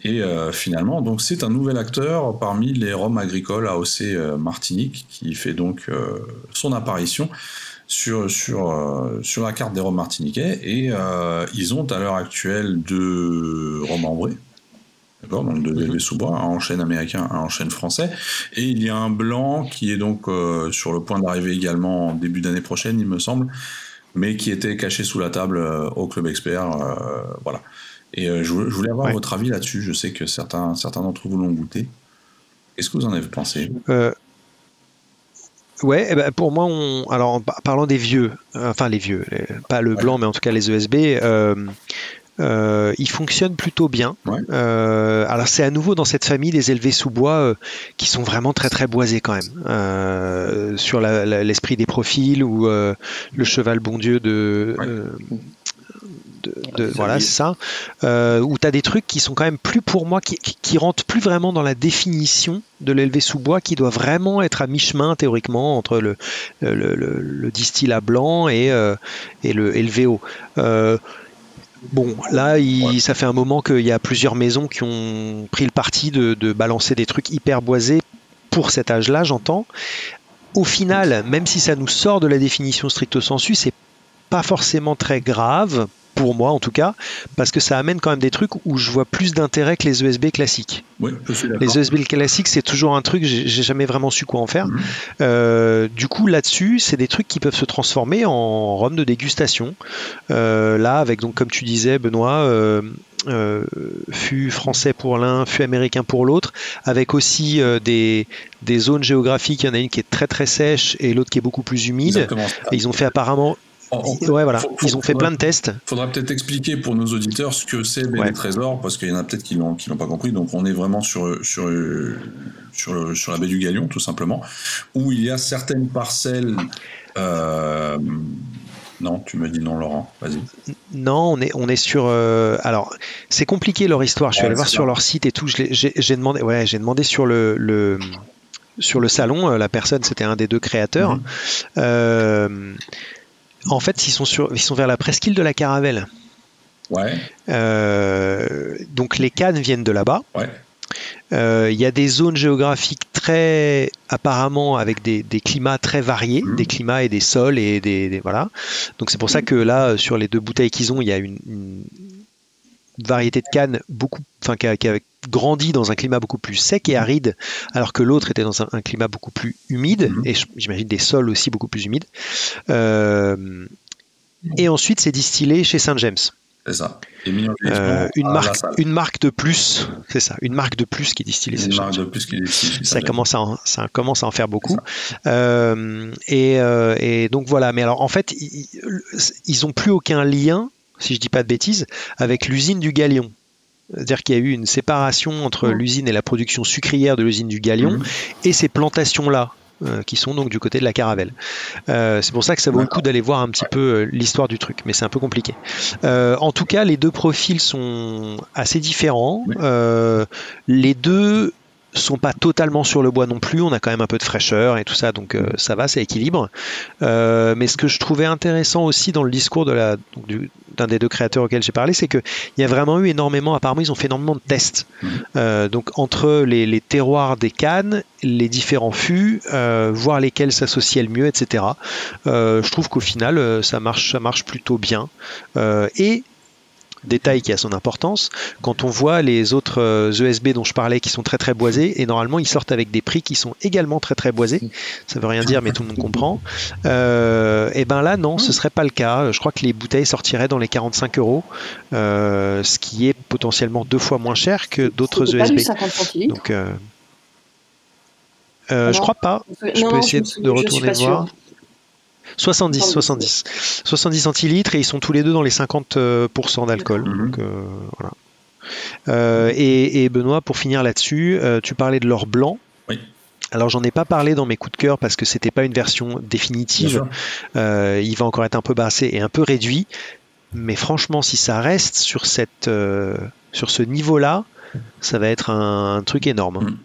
Et euh, finalement, donc c'est un nouvel acteur parmi les Roms agricoles AOC euh, Martinique qui fait donc euh, son apparition sur, sur, sur la carte des Roms martiniquais. Et ils ont à l'heure actuelle deux Roms ambrés. D'accord, donc deux mhm. sous-bois, un en chêne américain, un en chêne français. Et il y a un blanc qui est donc sur le point d'arriver également en début d'année prochaine, il me semble, mais qui était caché sous la table euh, au club expert. Euh, voilà. Et euh, je, voulais avoir votre avis là-dessus. Je sais que certains, certains d'entre vous l'ont goûté. Qu'est-ce que vous en avez pensé? Ouais, eh ben pour moi, on... alors en parlant des vieux, enfin les vieux, pas le blanc, mais en tout cas les ESB, euh, il fonctionne plutôt bien. Euh, alors c'est à nouveau dans cette famille des élevés sous bois euh, qui sont vraiment très très boisés quand même. sur l'esprit des profils ou le cheval bon Dieu de, de, voilà, c'est ça. où tu as des trucs qui sont quand même plus pour moi, qui, qui, rentrent plus vraiment dans la définition de l'élevé sous bois, qui doit vraiment être à mi-chemin théoriquement entre le, le, le, le distillat blanc et, et le LVO. Bon, là, ça fait un moment qu'il y a plusieurs maisons qui ont pris le parti de, balancer des trucs hyper boisés pour cet âge-là, j'entends. Au final, même si ça nous sort de la définition stricto sensu, c'est pas forcément très grave pour moi en tout cas, parce que ça amène quand même des trucs où je vois plus d'intérêt que les ESB classiques. les ESB classiques, c'est toujours un truc, j'ai jamais vraiment su quoi en faire. Mhm. Euh, du coup, là-dessus, c'est des trucs qui peuvent se transformer en rhum de dégustation. Euh, là, avec donc, comme tu disais, Benoît, euh, fût français pour l'un, fût américain pour l'autre, avec aussi des, des, zones géographiques. Il y en a une qui est très très sèche et l'autre qui est beaucoup plus humide. Et ils ont fait apparemment ouais, voilà. Ils ont fait plein de tests. Il faudra peut-être expliquer pour nos auditeurs ce que c'est les trésors, parce qu'il y en a peut-être qui l'ont l'ont pas compris. Donc on est vraiment sur sur sur, sur la baie du Galion, tout simplement, où il y a certaines parcelles. Euh, Non, tu me dis non, Laurent. Vas-y. Non, on est, on est sur. Euh, alors, c'est compliqué leur histoire. Je suis allé voir sur leur site et tout. J'ai demandé, ouais, j'ai demandé sur le, le, sur le salon. Euh, la personne, c'était un des deux créateurs. Mhm. Euh, en fait, ils sont sur, ils sont vers la presqu'île de la Caravelle. Ouais. donc les cannes viennent de là-bas. Ouais. Euh, il y a des zones géographiques très apparemment avec des, climats très variés, mmh. des climats et des sols et des, voilà. Donc c'est pour ça que là sur les deux bouteilles qu'ils ont, il y a une, variété de cannes beaucoup, enfin qui a, grandi dans un climat beaucoup plus sec et aride, alors que l'autre était dans un, climat beaucoup plus humide mmh. et j'imagine des sols aussi beaucoup plus humides. Euh, et ensuite c'est distillé chez Saint James. C'est ça. Euh, une, marque, une marque de plus, c'est ça, une marque de plus qui est distillée. Une marque de plus qui. Ça commence, à en, ça commence à en faire beaucoup. Euh, et, euh, et, donc voilà, mais alors en fait, ils, ils ont plus aucun lien, si je dis pas de bêtises, avec l'usine du Galion. C'est-à-dire qu'il y a eu une séparation entre l'usine et la production sucrière de l'usine du Galion mmh. et ces plantations-là euh, qui sont donc du côté de la Caravelle. Euh, c'est pour ça que ça vaut le coup d'aller voir un petit peu euh, l'histoire du truc, mais c'est un peu compliqué. en tout cas, les deux profils sont assez différents. les deux sont pas totalement sur le bois non plus. On a quand même un peu de fraîcheur et tout ça, donc euh, ça va, ça équilibre. Euh, mais ce que je trouvais intéressant aussi dans le discours de la, d'un des deux créateurs auxquels j'ai parlé, c'est qu'il y a vraiment eu énormément, apparemment ils ont fait énormément de tests. Mmh. Euh, donc entre les, les, terroirs des cannes, les différents fûts, voir lesquels s'associaient le mieux, etc. je trouve qu'au final, ça marche, ça marche plutôt bien. et détail qui a son importance. Quand on voit les autres ESB euh, e dont je parlais qui sont très très boisés, et normalement ils sortent avec des prix qui sont également très très boisés, ça veut rien dire mais tout le monde comprend. Euh, et ben là non, ce serait pas le cas. Je crois que les bouteilles sortiraient dans les 45 euros, euh, ce qui est potentiellement deux fois moins cher que d'autres ESB. E Donc je crois pas. Je peux essayer de retourner voir. 70, 70. 70 centilitres et ils sont tous les deux dans les 50% euh, d'alcool. Mhm. Euh, euh, et, Benoît, pour finir là-dessus, tu parlais de l'or blanc. Oui. Alors j'en ai pas parlé dans mes coups de cœur parce que c'était pas une version définitive. il va encore être un peu bassé et un peu réduit. Mais franchement, si ça reste sur, cette, sur ce niveau-là, ça va être un, truc énorme. Mhm.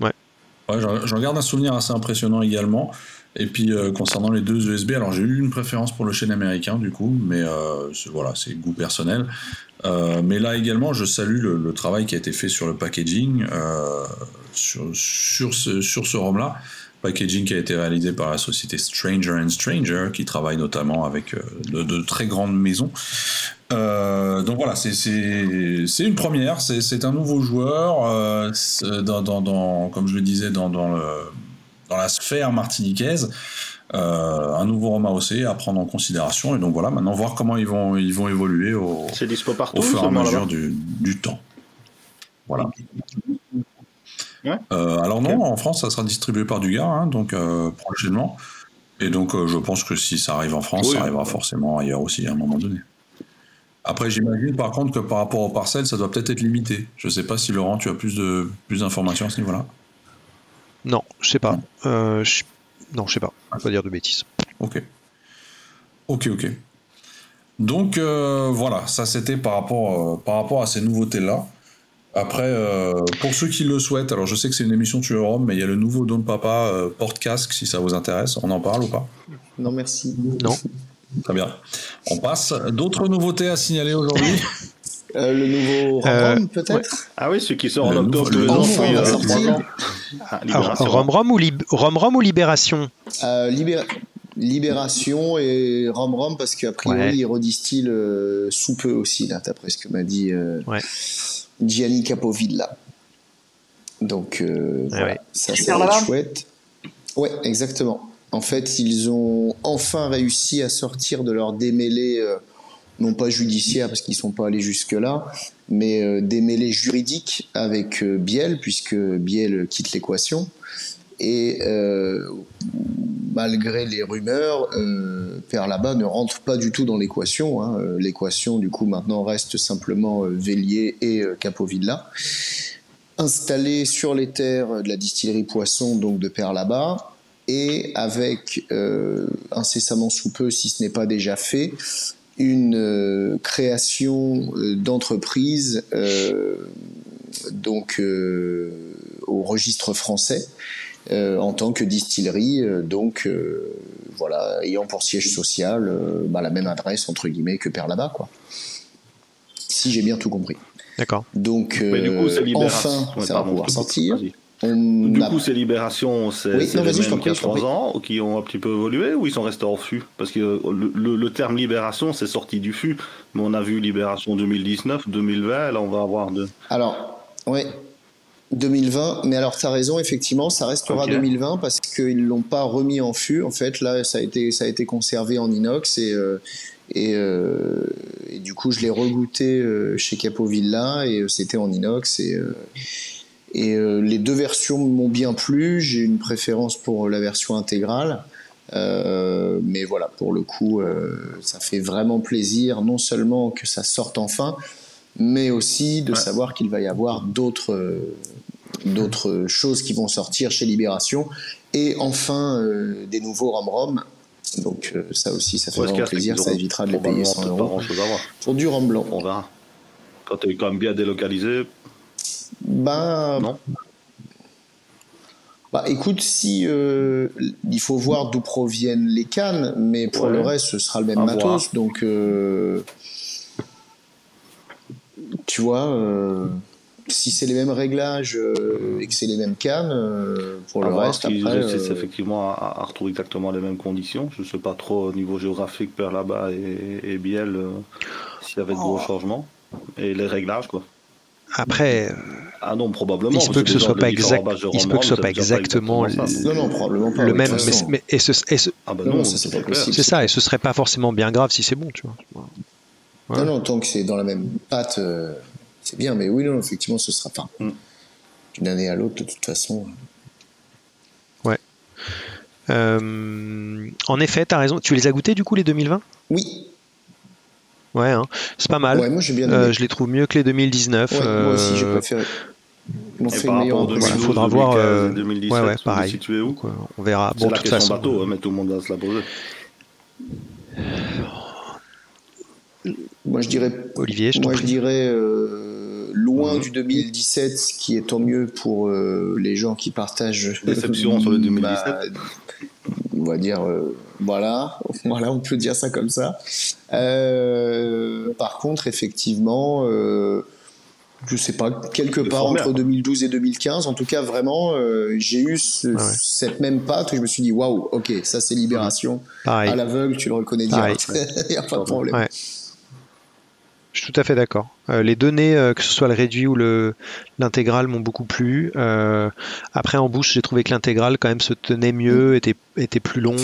Ouais. ouais J'en garde un souvenir assez impressionnant également. Et puis euh, concernant les deux USB, alors j'ai eu une préférence pour le chêne américain du coup, mais euh, voilà, c'est goût personnel. Euh, mais là également, je salue le, travail qui a été fait sur le packaging, sur, sur ce, sur ce ROM-là. Packaging qui a été réalisé par la société Stranger and Stranger, qui travaille notamment avec de, très grandes maisons. donc voilà, c'est une première, c'est un nouveau joueur, dans, dans, comme je le disais, dans, dans le dans la sphère martiniquaise. Euh, un nouveau Roma OC à prendre en considération. Et donc voilà, maintenant voir comment ils vont, ils vont évoluer au, au fur et à mesure du, du, temps. Voilà. Euh, alors non, en France, ça sera distribué par Dugas, hein, donc euh, prochainement. Et donc je pense que si ça arrive en France, ça arrivera forcément ailleurs aussi à un moment donné. Après, j'imagine par contre que par rapport aux parcelles, ça doit peut-être être limité. Je ne sais pas si Laurent, tu as plus de plus d'informations à ce niveau-là. Non, je sais pas. Euh, non, je sais pas. Je vais pas dire de bêtises. Ok. Ok, ok. Donc euh, voilà, ça c'était par rapport, euh, par rapport à ces nouveautés-là. Après, pour ceux qui le souhaitent, alors je sais que c'est une émission sur Rome, mais il y a le nouveau Don Papa porte-casque si ça vous intéresse. On en parle ou pas? Non, merci. Non. Très bien. On passe. D'autres nouveautés à signaler aujourd'hui? *laughs* Euh, le nouveau euh, Rom peut-être Ah oui, celui qui sort en octobre tous les ans. Rom Rom ou, Rom Rom ou Libération euh, Libération et Rom Rom parce qu'à priori il redistille sous peu aussi là, d'après ce que m'a dit Gianni Capovilla. Donc voilà, ça c'est chouette. Ouais, exactement. En fait, ils ont enfin réussi à sortir de leur démêlé non pas judiciaire parce qu'ils sont pas allés jusque là, mais euh, démêlés juridiques avec euh, Biel puisque Biel quitte l'équation et euh, malgré les rumeurs, Père là-bas ne rentre pas du tout dans l'équation. Hein. L'équation du coup maintenant reste simplement Vélier et Capovilla installé sur les terres de la distillerie Poisson donc de Père là-bas et avec incessamment sous peu, si ce n'est pas déjà fait, une création d'entreprise donc au registre français en tant que distillerie, donc voilà, ayant pour siège social bah, la même adresse entre guillemets que Père là-bas, quoi. Si j'ai bien tout compris. D'accord. Donc, euh, enfin, ça va pouvoir sortir. Du coup, ces libérations, c'est oui, les mêmes qu'il y a 3 ans, qui ont un petit peu évolué ou ils sont restés en fût? Parce que le, terme libération, c'est sorti du fût, mais on a vu libération 2019, 2020, là on va avoir de... Alors, oui, 2020, mais alors tu as raison, effectivement, ça restera 2020 parce qu'ils ne l'ont pas remis en fût. En fait, là, ça a été, ça a été conservé en inox et, euh, euh, et, du coup, je l'ai regoûté euh, chez Capovilla et c'était en inox. Et, et les deux versions m'ont bien plu. J'ai une préférence pour la version intégrale. mais voilà, pour le coup, ça fait vraiment plaisir, non seulement que ça sorte enfin, mais aussi de savoir qu'il va y avoir d'autres d'autres choses qui vont sortir chez Libération et enfin des nouveaux rom-rom donc euh, ça aussi, ça fait vraiment plaisir, ça évitera de les payer 100 euros. Pour du rhum blanc. On verra. Quand tu es quand même bien délocalisé. Ben. Non. Bah écoute, si euh, il faut voir d'où proviennent les cannes, mais pour le reste, ce sera le même matos. Donc, euh, tu vois si c'est les mêmes réglages euh, et que c'est les mêmes cannes, euh, pour le reste, après. Euh, effectivement à, retrouver exactement les mêmes conditions. Je ne sais pas trop au niveau géographique par là-bas et, Biel s'il y avait de gros oh. changements. Et les réglages, quoi. Après, ah non, probablement. Il se peut que ce soit pas exact. Il se peut que ce soit pas exactement, non, non, probablement pas, le même. Mais, et ce, ah bah non, c'est ça, et ce serait pas forcément bien grave si c'est bon, tu vois. Non, non, tant que c'est dans la même pâte c'est bien, mais oui, non, effectivement, ce sera. Enfin, mm. d'une année à l'autre, de toute façon. Ouais. Euh, en effet, tu as raison. Tu les as goûtés du coup, les 2020 Oui. Ouais, hein. c'est pas mal. Ouais, moi bien euh, je les trouve mieux que les 2019. Moi aussi, j'ai euh, préféré. On fait meilleur. Il faudra voir. 2017, ouais, ouais, pareil. Situé où On verra. Bon, de toute façon. bateau, hein, mais tout le monde va se la poser. Moi je dirais. Olivier, je Moi je dirais euh, loin mhm. du 2017, ce qui est tant mieux pour euh, les gens qui partagent. Déception sur le 2017. *laughs* Bah, on va dire euh, voilà, *laughs* voilà, on peut dire ça comme ça. par contre, effectivement, je sais pas, quelque part entre 2012 et 2015, en tout cas vraiment, j'ai eu cette même patte où je me suis dit waouh, ok, ça c'est libération. À l'aveugle, tu le reconnais direct, *laughs* il n'y a pas de problème. Je suis tout à fait d'accord. Euh, les données, euh, que ce soit le réduit ou le l'intégral, m'ont beaucoup plu. Euh, après, en bouche, j'ai trouvé que l'intégral quand même se tenait mieux, était, était plus long,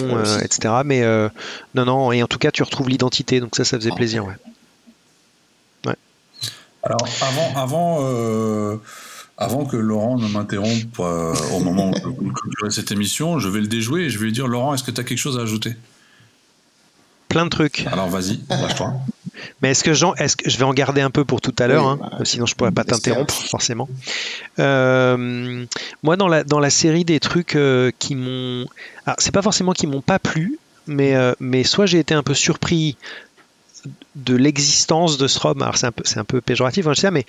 etc. Mais non, non, et en tout cas, tu retrouves l'identité, donc ça, ça faisait plaisir. Ouais. Alors, avant, avant, avant que Laurent ne m'interrompe au moment où je *laughs* clôturer cette émission, je vais le déjouer et je vais lui dire Laurent, est-ce que tu as quelque chose à ajouter? Plein de trucs. Alors, vas-y, lâche-toi. Mais est-ce que, Jean, est-ce que je vais en garder un peu pour tout à l'heure, hein, bah, sinon je pourrais pas t'interrompre forcément. Euh, moi, dans la, dans la série des trucs euh, qui m'ont, c'est pas forcément qui m'ont pas plu, mais, euh, mais soit j'ai été un peu surpris de l'existence de ce ROM, alors c'est un peu, c'est un peu péjoratif, hein, je sais, mais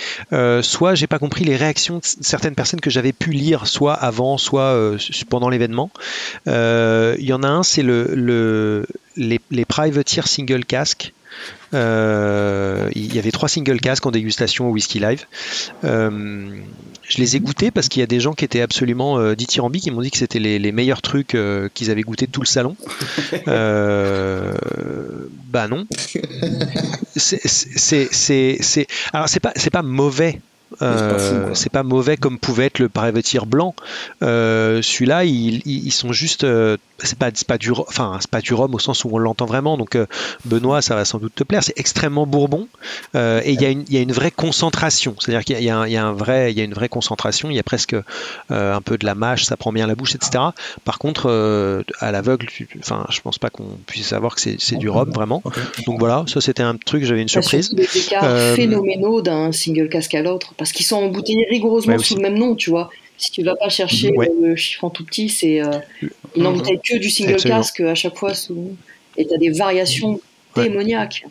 soit j'ai pas compris les réactions de certaines personnes que j'avais pu lire, soit avant, soit pendant l'événement. Il y en a un, c'est le, le les, les privateer single casque euh, il y avait trois single casques en dégustation au Whisky Live. Euh, je les ai goûtés parce qu'il y a des gens qui étaient absolument euh, dithyrambiques qui m'ont dit que c'était les, meilleurs trucs qu'ils avaient goûté de tout le salon. *laughs* bah non. C'est alors c'est pas c'est pas mauvais euh, c'est pas, mauvais comme pouvait être le privateer blanc. Euh, celui-là, ils, sont juste. Euh, c'est pas, pas du, enfin, c'est pas du rhum au sens où on l'entend vraiment. Donc, Benoît, ça va sans doute te plaire. C'est extrêmement bourbon et il y, a une vraie concentration. C'est-à-dire qu'il y, a un vrai, il y a une vraie concentration. Il y a presque un peu de la mâche, ça prend bien la bouche, etc. Par contre, à l'aveugle, enfin, je pense pas qu'on puisse savoir que c'est du rhum vraiment. Donc voilà, ça c'était un truc. J'avais une surprise. des écarts phénoménaux d'un single casque à l'autre parce qu'ils sont embouteillés rigoureusement sous le même nom, tu vois. Si tu ne vas pas chercher le chiffre en tout petit, c'est euh, ils n'embouteillent que du single casque à chaque fois, sous... et tu as des variations démoniaques.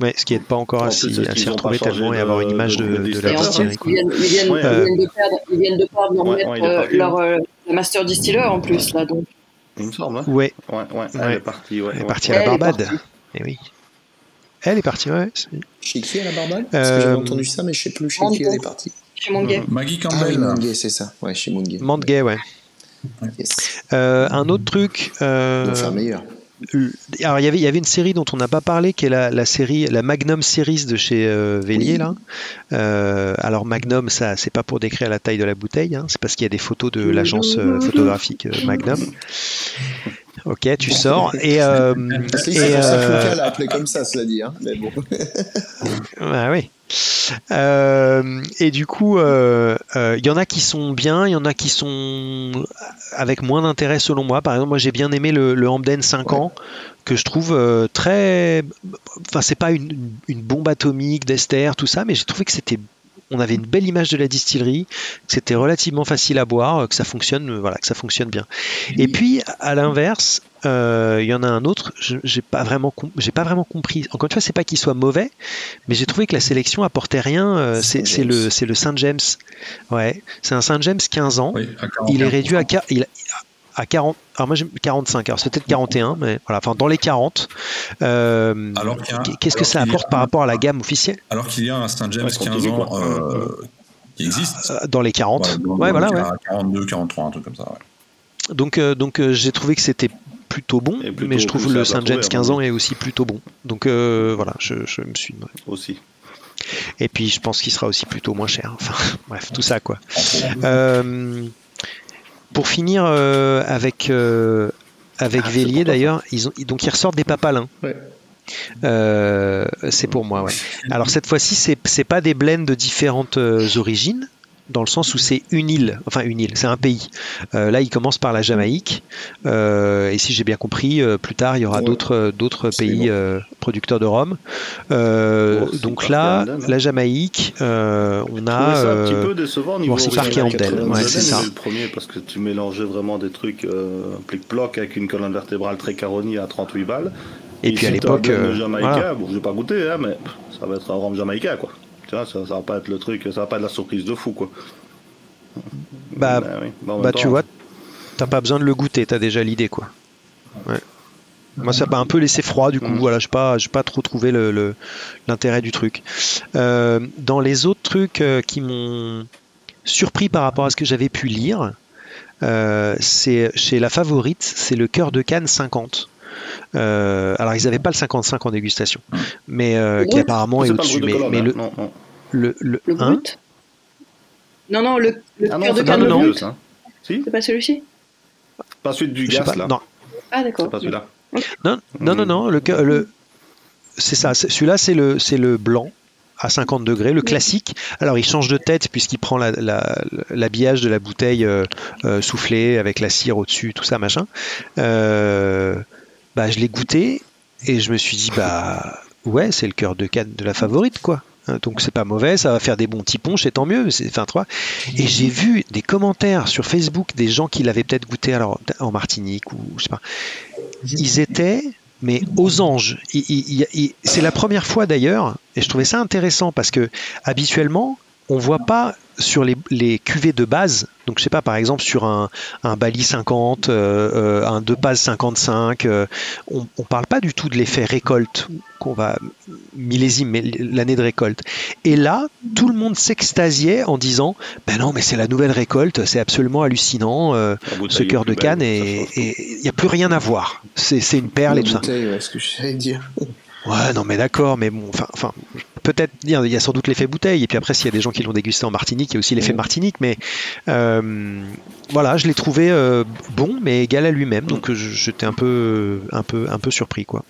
Ouais, ce qui n'aide pas encore à s'y retrouver tellement et avoir une image de, de, la distillerie. Ils, viennent, ils, viennent, de perdre, ils viennent de perdre leur, ouais, euh, leur euh, master distiller en plus là donc. Il me semble. Hein. Ouais. Ouais, ouais. Elle est partie. Ouais, elle est partie à la Barbade. Et eh oui. Elle est partie, ouais. Chez qui à la Barbade? Parce que j'ai entendu ça, mais je sais plus chez qui elle est partie. Chez Mongay. Maggie Campbell. Ah, oui, c'est ça. Ouais, chez Mongay. Mongay, ouais. Yes. Euh, un autre truc. Euh, faire meilleur alors il y avait il y avait une série dont on n'a pas parlé qui est la, la, série la Magnum Series de chez euh, Vélier là. Euh, alors Magnum ça c'est pas pour décrire la taille de la bouteille, hein, c'est parce qu'il y a des photos de l'agence euh, photographique euh, Magnum. Ok, tu sors et. Euh, c'est et, ça que l'a appelé comme ça, cela dit. Hein, mais bon. ah oui. Euh, et du coup, il euh, euh, y en a qui sont bien, il y en a qui sont avec moins d'intérêt selon moi. Par exemple, moi j'ai bien aimé le, le Hamden 5 ans que je trouve très. Enfin, c'est pas une, une, bombe atomique d'ester, tout ça, mais j'ai trouvé que c'était on avait une belle image de la distillerie, que c'était relativement facile à boire, que ça fonctionne, voilà, que ça fonctionne bien. Et puis à l'inverse, euh, il y en a un autre, j'ai pas vraiment, j'ai pas vraiment compris. Encore une fois, c'est pas qu'il soit mauvais, mais j'ai trouvé que la sélection apportait rien. Euh, c'est le, c'est le Saint James, ouais, c'est un Saint James 15 ans. il est réduit à, il, à 40. Alors moi j'ai 45, alors c'est peut-être 41, mais voilà, enfin dans les 40. Euh, Qu'est-ce que ça apporte par rapport à la gamme officielle? Alors qu'il y a un Saint James 15 ans euh, qui existe. Euh, dans les 40. Ouais, voilà. Ouais. 42, 43, un truc comme ça. Donc, donc j'ai trouvé que c'était plutôt bon, mais je trouve le Saint James 15 ans est aussi plutôt bon. Donc voilà, je, je, me suis. Aussi. Et puis je pense qu'il sera aussi plutôt moins cher. Enfin *laughs* bref, tout ça quoi. Euh, pour finir euh, avec, euh, avec ah, Vélier d'ailleurs, ils ont, donc ils ressortent des papalins. Euh, c'est pour moi, ouais. Alors cette fois-ci, c'est, c'est pas des blends de différentes origines, dans le sens où c'est une île, enfin une île, c'est un pays. Euh, là, il commence par la Jamaïque, euh, et si j'ai bien compris, euh, plus tard, il y aura d'autres d'autres pays producteurs de rhum. donc là, la Jamaïque, on a. C'est un petit peu décevant niveau. c'est ouais, c'est ça. le premier parce que tu mélangeais vraiment des trucs plic-ploc avec une colonne vertébrale très caronie à 38 balles. Et, puis à l'époque. Jamaïcain, bon, je vais pas goûter, hein, mais ça va être un rhum jamaïcain, quoi. Tu vois, ça, ça va pas être le truc, ça va pas être la surprise de fou, quoi. Bah, bah, oui. bah tu vois, t'as pas besoin de le goûter, t'as déjà l'idée, quoi. Ouais. Moi, ça m'a un peu laissé froid, du coup, mm. voilà, je pas, pas trop trouvé l'intérêt le, du truc. Euh, dans les autres trucs euh, qui m'ont surpris par rapport à ce que j'avais pu lire, euh, c'est chez la favorite, c'est le cœur de canne 50. Euh, alors, ils n'avaient pas le 55 en dégustation, mais euh, qui apparemment est, au-dessus. Mais, mais, le, non, non. le, le, le hein Non, non, le, le ah cœur de canne. Non, non. Si c'est pas celui-ci Pas celui du gaz, là. Non. Ah, d'accord. C'est pas celui-là. Non, non, non, non, le, le, c'est ça. Celui-là, c'est le, c'est le blanc à 50 degrés, le classique. Alors il change de tête puisqu'il prend l'habillage la, de la bouteille euh, euh, soufflée avec la cire au-dessus, tout ça, machin. Euh, bah, je l'ai goûté et je me suis dit, bah ouais, c'est le cœur de canne de la favorite, quoi. Hein, donc c'est pas mauvais, ça va faire des bons petits ponches, et tant mieux. C'est enfin trois. Et j'ai vu des commentaires sur Facebook des gens qui l'avaient peut-être goûté alors en Martinique ou je sais pas. Ils étaient mais aux anges. C'est la première fois d'ailleurs, et je trouvais ça intéressant parce que habituellement, on voit pas sur les, les, cuvées de base, donc je sais pas, par exemple sur un, un Bali 50, euh, euh, un De Paz 55, euh, on, on parle pas du tout de l'effet récolte qu'on va millésime l'année de récolte. Et là, tout le monde s'extasiait en disant, ben non, mais c'est la nouvelle récolte, c'est absolument hallucinant, ce cœur de canne et il n'y a plus rien à voir. C'est une perle et tout ça. ce que je dire. Ouais, non, mais d'accord, mais bon, enfin, peut-être, il y a sans doute l'effet bouteille, et puis après, s'il y a des gens qui l'ont dégusté en Martinique, il y a aussi l'effet Martinique, mais euh, voilà, je l'ai trouvé euh, bon, mais égal à lui-même, donc j'étais un peu, un, peu, un peu surpris, quoi.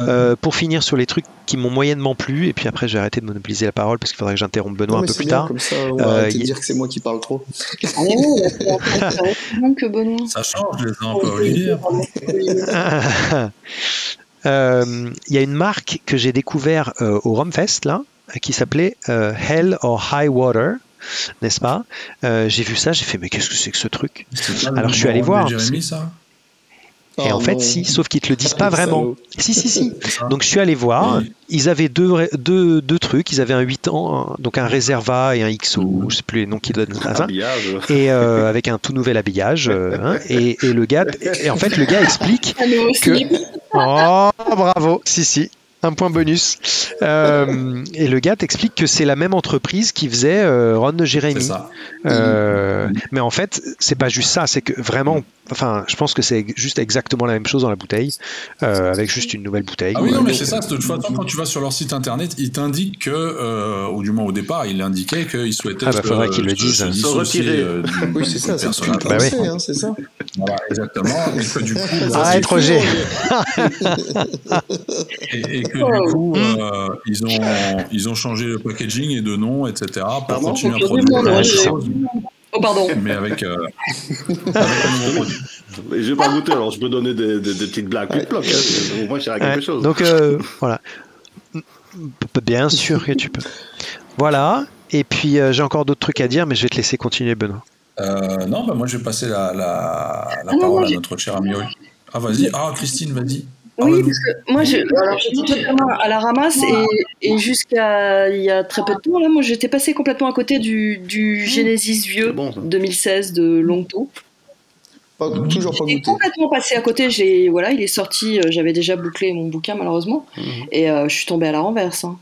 Euh, pour finir sur les trucs qui m'ont moyennement plu, et puis après j'ai arrêté de monopoliser la parole parce qu'il faudrait que j'interrompe Benoît un peu plus tard. Comme ça, on va dire que c'est moi qui parle trop. *laughs* Que Benoît. Ça change les uns, Olivier. *laughs* *laughs* Il euh, y a une marque que j'ai découvert euh, au Rumfest là, qui s'appelait Hell or High Water n'est-ce pas? J'ai vu ça, j'ai fait mais qu'est-ce que c'est que ce truc? Alors je suis allé voir. ça et en fait, si, sauf qu'ils te le disent pas vraiment. Si, si, si. *laughs* Donc je suis allé voir. Ils avaient deux, deux, deux, trucs. Ils avaient un 8 ans, donc un Reserva et un XO, je sais plus les noms qu'ils donnent. ça. Et euh, avec un tout nouvel habillage. Euh, hein, et, et, le gars, et en fait, le gars explique que. *laughs* Oh, bravo. Si, si un point bonus. Euh, et le gars t'explique que c'est la même entreprise qui faisait euh, Ron de Jérémy. Euh, mais en fait, c'est pas juste ça, c'est que vraiment, enfin, je pense que c'est juste exactement la même chose dans la bouteille, avec juste une nouvelle bouteille. Ah oui, non, mais c'est ça. De toute façon, quand tu vas sur leur site internet, ils t'indiquent que, ou du moins au départ, il indiquait qu'ils souhaitaient. Ah bah faudrait qu'ils le disent. Se retirer. *laughs* oui, c'est ça. C'est bah oui. hein, c'est ça. Voilà, exactement. Et que du coup, *laughs* Arrête, Roger. *laughs* et, que du coup, euh, ils, ont, ils ont changé le packaging et de nom, etc. pour Pardon, continuer à produire. Oh, pardon. *laughs* Mais avec, euh, *laughs* avec vais pas goûter, alors je peux donner des, des, des petites blagues plus bloc. Hein. Au moins, je quelque chose. Donc, euh, voilà. Bien sûr que tu peux. Voilà. Et puis, euh, j'ai encore d'autres trucs à dire, mais je vais te laisser continuer, Benoît. Euh, non, bah, moi, je vais passer la, la, la ah parole non, à notre cher ami. Ah, vas-y. Ah, Christine, vas-y. Oui, parce que moi, j'étais totalement à la ramasse et, et jusqu'à il y a très peu de temps, là, moi, j'étais passé complètement à côté du, du Genesis vieux 2016 de Longto. Pas, toujours pas goûté. complètement passé à côté. J'ai voilà, il est sorti. Euh, j'avais déjà bouclé mon bouquin malheureusement, mhm. et euh, je suis tombée à la renverse. Hein.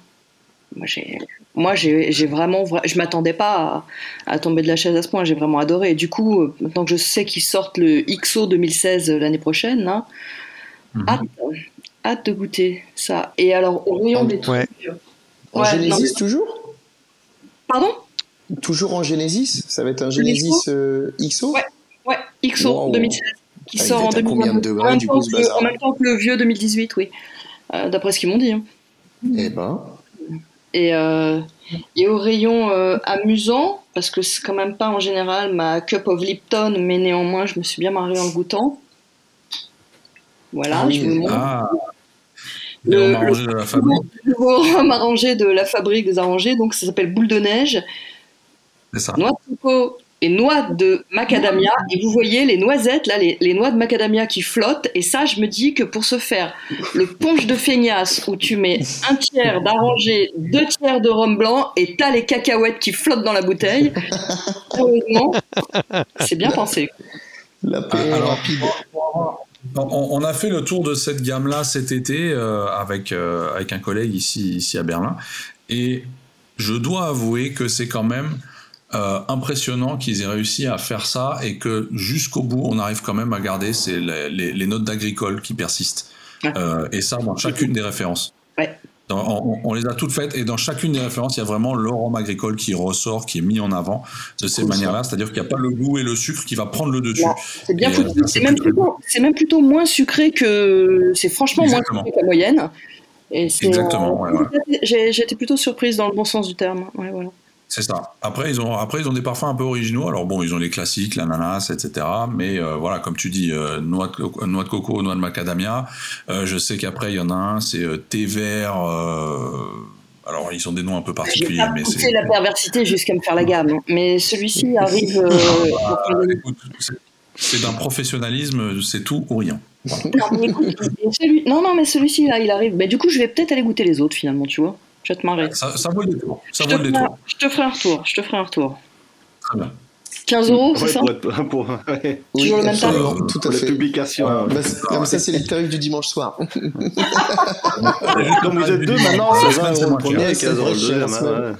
Moi, j'ai, moi, j'ai vraiment, je m'attendais pas à, à, tomber de la chaise à ce point. J'ai vraiment adoré. Et du coup, euh, maintenant que je sais qu'ils sortent le XO 2016 l'année prochaine, hein, Mhm. Hâte, de goûter ça. Et alors, au rayon des trucs. En Genesis toujours? Pardon? Toujours en Genesis? Ça va être un Genesis euh, XO Ouais, ouais XO 2016. Qui ah, sort en 2022. Combien de degrés, en, du coup, en même temps que le vieux 2018, oui. Euh, d'après ce qu'ils m'ont dit. Hein. Eh ben. Et, euh, et au rayon amusant, parce que c'est quand même pas en général ma cup of Lipton, mais néanmoins je me suis bien marrée en le goûtant. Voilà, ah je vous montre. Ah. Le, le, de la fabrique. nouveau *laughs* rhum arrangé de la fabrique des arrangés, donc ça s'appelle boule de neige. C'est ça. Noix de coco et noix de macadamia. Et vous voyez les noisettes, là, les, les, noix de macadamia qui flottent. Et ça, je me dis que pour se faire le punch de feignasse où tu mets un tiers d'arrangé, deux tiers de rhum blanc et t'as les cacahuètes qui flottent dans la bouteille, *laughs* heureusement, c'est bien pensé. La ah, alors, on, a fait le tour de cette gamme-là cet été euh, avec, euh, avec un collègue ici, ici à Berlin. Et je dois avouer que c'est quand même euh, impressionnant qu'ils aient réussi à faire ça et que jusqu'au bout, on arrive quand même à garder les, les, notes d'agricole qui persistent. et ça dans chacune des références. Ouais on, les a toutes faites et dans chacune des références, il y a vraiment l'arôme agricole qui ressort, qui est mis en avant de ces manières-là. C'est-à-dire qu'il n'y a pas le goût et le sucre qui va prendre le dessus. C'est bien foutu. C'est même, plutôt, moins sucré que. C'est franchement moins sucré que la moyenne. Exactement. Euh, J'ai été plutôt surprise dans le bon sens du terme. voilà. C'est ça. Après ils, ont, après, ils ont des parfums un peu originaux. Alors bon, ils ont les classiques, l'ananas, etc. Mais euh, voilà, comme tu dis, euh, noix, de, noix de coco, noix de macadamia. Euh, je sais qu'après, il y en a un, c'est thé vert. alors, ils ont des noms un peu particuliers. mais c'est la perversité jusqu'à me faire la gamme. Mais celui-ci *laughs* arrive. c'est d'un professionnalisme, c'est tout ou rien. Non, *laughs* non, mais celui-ci, là, il arrive. Mais du coup, je vais peut-être aller goûter les autres, finalement, tu vois. Je vais te marrer. Ça, ça vaut le détour. Ça je, vaut le détour. je te ferai un retour. Je te ferai un retour. Très bien. 15 euros, c'est ça pour, pour, ouais. Toujours le même tarif Tout à fait. publication. Ah, bah, comme ça, c'est les tarifs du dimanche soir. *laughs* Comme vous êtes deux maintenant, c'est 20 euros le premier, 15 euros le deuxième.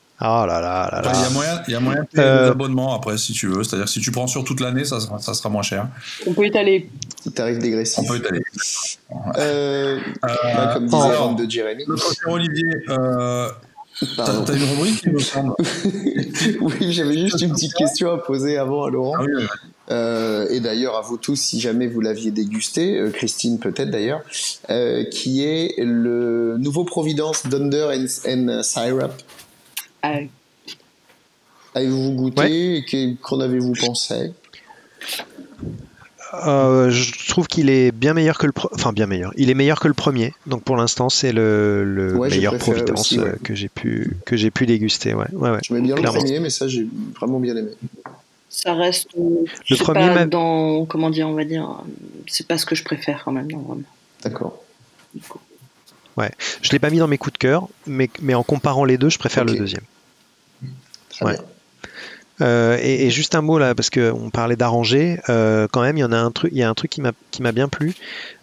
*laughs* Oh là là là là. Il y a moyen, il y a moyen de payer euh... des abonnements après si tu veux. C'est-à-dire si tu prends sur toute l'année, ça, ça sera moins cher. On peut étaler. Tarif dégressif. On peut étaler. Euh, euh, comme disait de Jérémy. Olivier, euh, T'as une rubrique, il me semble. *laughs* oui, j'avais juste une petite question à poser avant à Laurent. Ah oui, oui. Euh, et d'ailleurs à vous tous, si jamais vous l'aviez dégusté, euh, Christine peut-être d'ailleurs, euh, qui est le nouveau Providence Thunder and, and Syrup. Ah. Avez-vous goûté ouais. Qu'en avez-vous pensé? Euh, je trouve qu'il est bien meilleur que le enfin bien meilleur. Il est meilleur que le premier. Donc pour l'instant, c'est le, meilleur Providence euh, que j'ai pu que j'ai pu déguster. Ouais, ouais, ouais je mets bien le premier, mais ça j'ai vraiment bien aimé. Ça reste le premier pas dans comment dire, on va dire, c'est pas ce que je préfère quand même. D'accord. Ouais, je l'ai pas mis dans mes coups de cœur, mais mais en comparant les deux, je préfère le deuxième. Très ouais. Bien. Euh, et, juste un mot là, parce qu'on parlait d'arranger, euh, quand même, il y en a un truc, il y a un truc qui m'a bien plu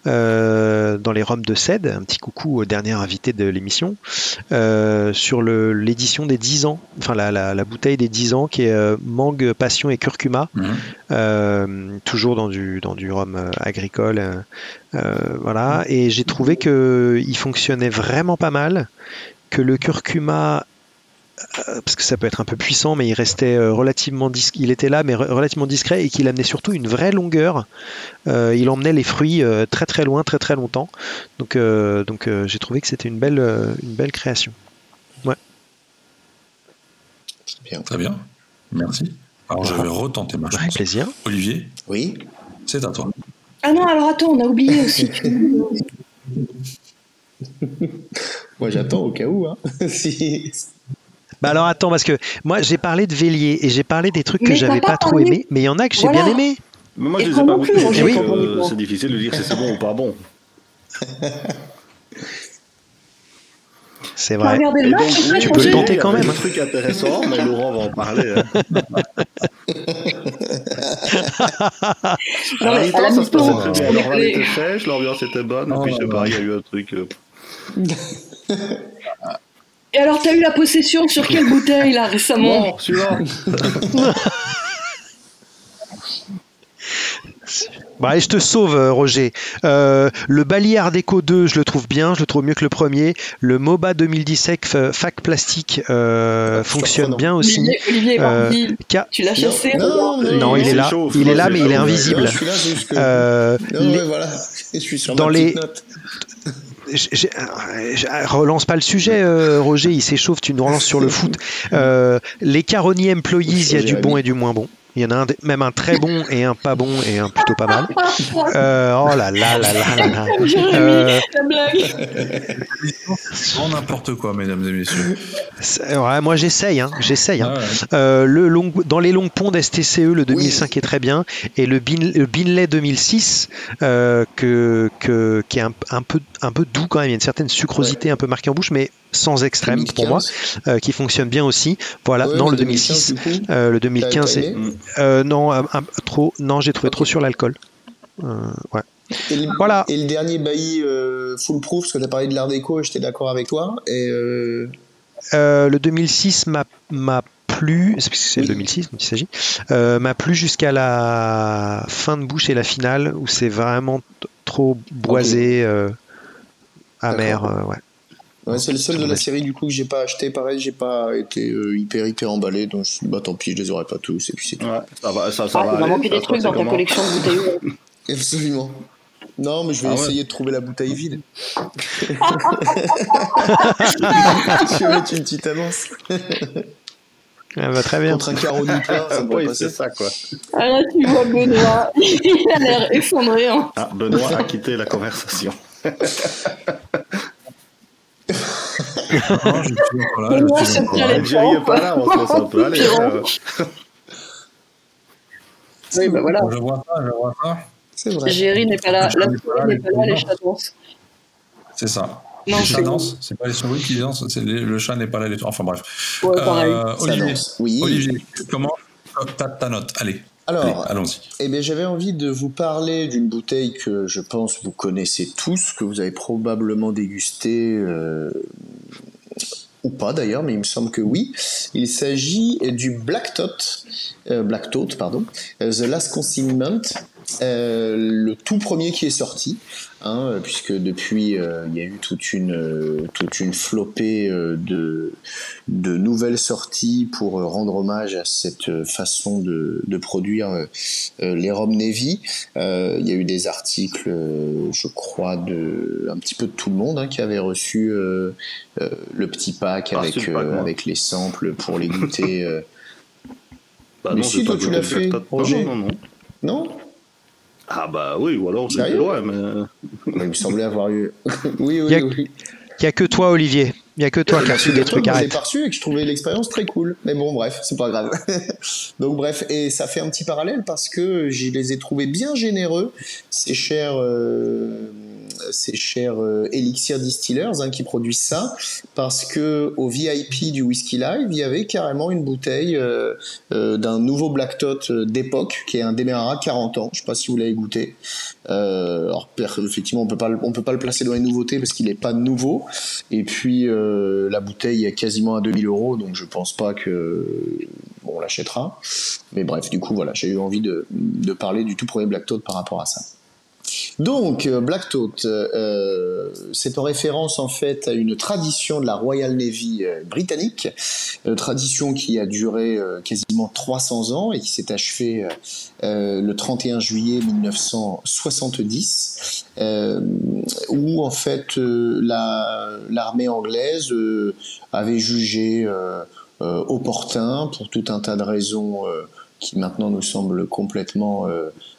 euh, dans les roms de Ced. Un petit coucou au dernier invité de l'émission sur l'édition des 10 ans, enfin la, la, bouteille des 10 ans qui est mangue, passion et curcuma, mhm. toujours dans du dans du rhum agricole, voilà. Et j'ai trouvé que il fonctionnait vraiment pas mal, que le curcuma parce que ça peut être un peu puissant, mais il restait euh, relativement discret. Il était là, mais relativement discret et qu'il amenait surtout une vraie longueur. Euh, il emmenait les fruits très très loin, très très longtemps. Donc, donc j'ai trouvé que c'était une belle, une belle création. Ouais. Bien. Très bien. Merci. Alors je vais retenter ma chance. Avec plaisir. Olivier. Oui. C'est à toi. Ah non, alors attends, on a oublié aussi. *laughs* *laughs* Moi j'attends au cas où. Hein. *laughs* si... Bah alors attends, parce que moi j'ai parlé de Vélier et j'ai parlé des trucs que j'avais pas, trop aimé, mais il y en a que j'ai bien aimé. Mais moi je les ai pas goûtés, euh, c'est difficile de dire si c'est bon ou pas bon. *laughs* C'est vrai. tu peux le tenter quand même. C'est un truc intéressant, mais Laurent va en parler. Hein. *laughs* non, mais à la ça se passait très bien. L'oral était sèche, l'ambiance était bonne, et puis je sais pas, il y a eu un truc. Euh, *laughs* Et alors, t'as eu la possession sur quelle bouteille, là, récemment Bon, suivant *laughs* Bah, je te sauve, euh, Roger. Euh, le Bali Art Deco 2, je le trouve bien, je le trouve mieux que le premier. Le MOBA 2017 euh, Fac Plastique fonctionne bien aussi. Olivier, Olivier tu l'as chassé Non, non, il est là. il est là, mais il est invisible. Non, je suis là juste que... non, mais voilà. Je suis sur dans les... note je, relance pas le sujet, euh, Roger, il s'échauffe, tu nous relances sur le foot. *laughs* Euh, les Caroni Employees, il y a du bon et du moins bon. Il y en a un, même un très bon et un pas bon et un plutôt pas mal. *laughs* Euh, oh là là là là là là. Euh, n'importe quoi, mesdames et messieurs. Ouais, moi j'essaye, hein, j'essaye. Hein. Ah euh, le long, dans les longs ponts d'STCE, le 2005 est très bien. Et le, Bin, le Binley 2006, que, que, qui est un, un, peu, un peu doux quand même. Il y a une certaine sucrosité un peu marquée en bouche, mais sans extrême pour moi, qui fonctionne bien aussi. Voilà, non, le 2006, le 2015, euh, non, trop. Non, j'ai trouvé trop sur l'alcool. Euh, ouais. Et le, voilà. Et le dernier bailli euh, full proof, parce que tu as parlé de l'art déco, j'étais d'accord avec toi. Et le 2006 m'a plu, c'est le 2006 dont il s'agit, m'a plu jusqu'à la fin de bouche et la finale où c'est vraiment trop boisé, amer. ouais c'est le seul de la série du coup que j'ai pas acheté. Pareil, j'ai pas été euh, hyper hyper emballé, donc je suis bah tant pis, je les aurais pas tous et puis c'est tout. Ouais, ça va, ça, ça ah, va. Il va manquer des trucs dans ta collection de bouteilles. *laughs* Absolument. Non, mais je vais ah essayer de trouver la bouteille vide. *laughs* *laughs* je vais mettre une petite annonce. Ah bah, très bien. Contre un carreau plein, ça oui, c'est ça quoi. Ah là, tu vois Benoît, il a l'air effondré. Hein. Ah, Benoît a quitté la conversation. Je pas. Euh. Bah. Je n'est les chats. C'est ça. Les chats dansent, c'est pas les souris qui dansent, le chat n'est pas là, les Enfin bref. Euh. Olivier, comment ta, ta note Allez. Alors, allons-y. Eh bien, j'avais envie de vous parler d'une bouteille que je pense vous connaissez tous, que vous avez probablement dégusté euh, ou pas d'ailleurs, mais il me semble que oui. Il s'agit du Black Tot, euh, Black Tot, pardon, euh, The Last Consignment, le tout premier qui est sorti. Hein, puisque depuis euh, il y a eu toute une euh, toute une flopée euh, de de nouvelles sorties pour rendre hommage à cette façon de, de produire les Rom Navy. il y a eu des articles, je crois, de un petit peu de tout le monde hein, qui avait reçu le petit pack ah, avec avec les samples pour les goûter. *laughs* bah Mais si toi tu l'as fait, Roger. Non, non. Non? Ah bah oui, ou alors c'est loin, mais... Il me semblait avoir eu... oui, *laughs* oui, oui. Il n'y a que toi, Olivier. Il n'y a que toi qui as reçu des trucs à J'ai pas reçu et que je trouvais l'expérience très cool. Mais bon, bref, c'est pas grave. *laughs* Donc bref, et ça fait un petit parallèle parce que je les ai trouvés bien généreux, ces chers... Euh ces chers euh, Elixir Distillers hein, qui produisent ça, parce que au VIP du Whisky Live, il y avait carrément une bouteille euh, euh, d'un nouveau Black Tot d'époque, qui est un Demerara 40 ans. Je sais pas si vous l'avez goûté. alors effectivement, on peut pas, on peut pas le placer dans les nouveautés parce qu'il n'est pas nouveau. Et puis la bouteille est quasiment à 2000 euros, donc je pense pas que on l'achètera. Mais bref, du coup voilà, j'ai eu envie de, de parler du tout premier Black Tot par rapport à ça. Donc, euh, Black Tot, euh, c'est en référence en fait à une tradition de la Royal Navy euh, britannique, tradition qui a duré quasiment 300 ans et qui s'est achevée le 31 juillet 1970, où en fait l'armée anglaise avait jugé opportun, pour tout un tas de raisons qui maintenant nous semblent complètement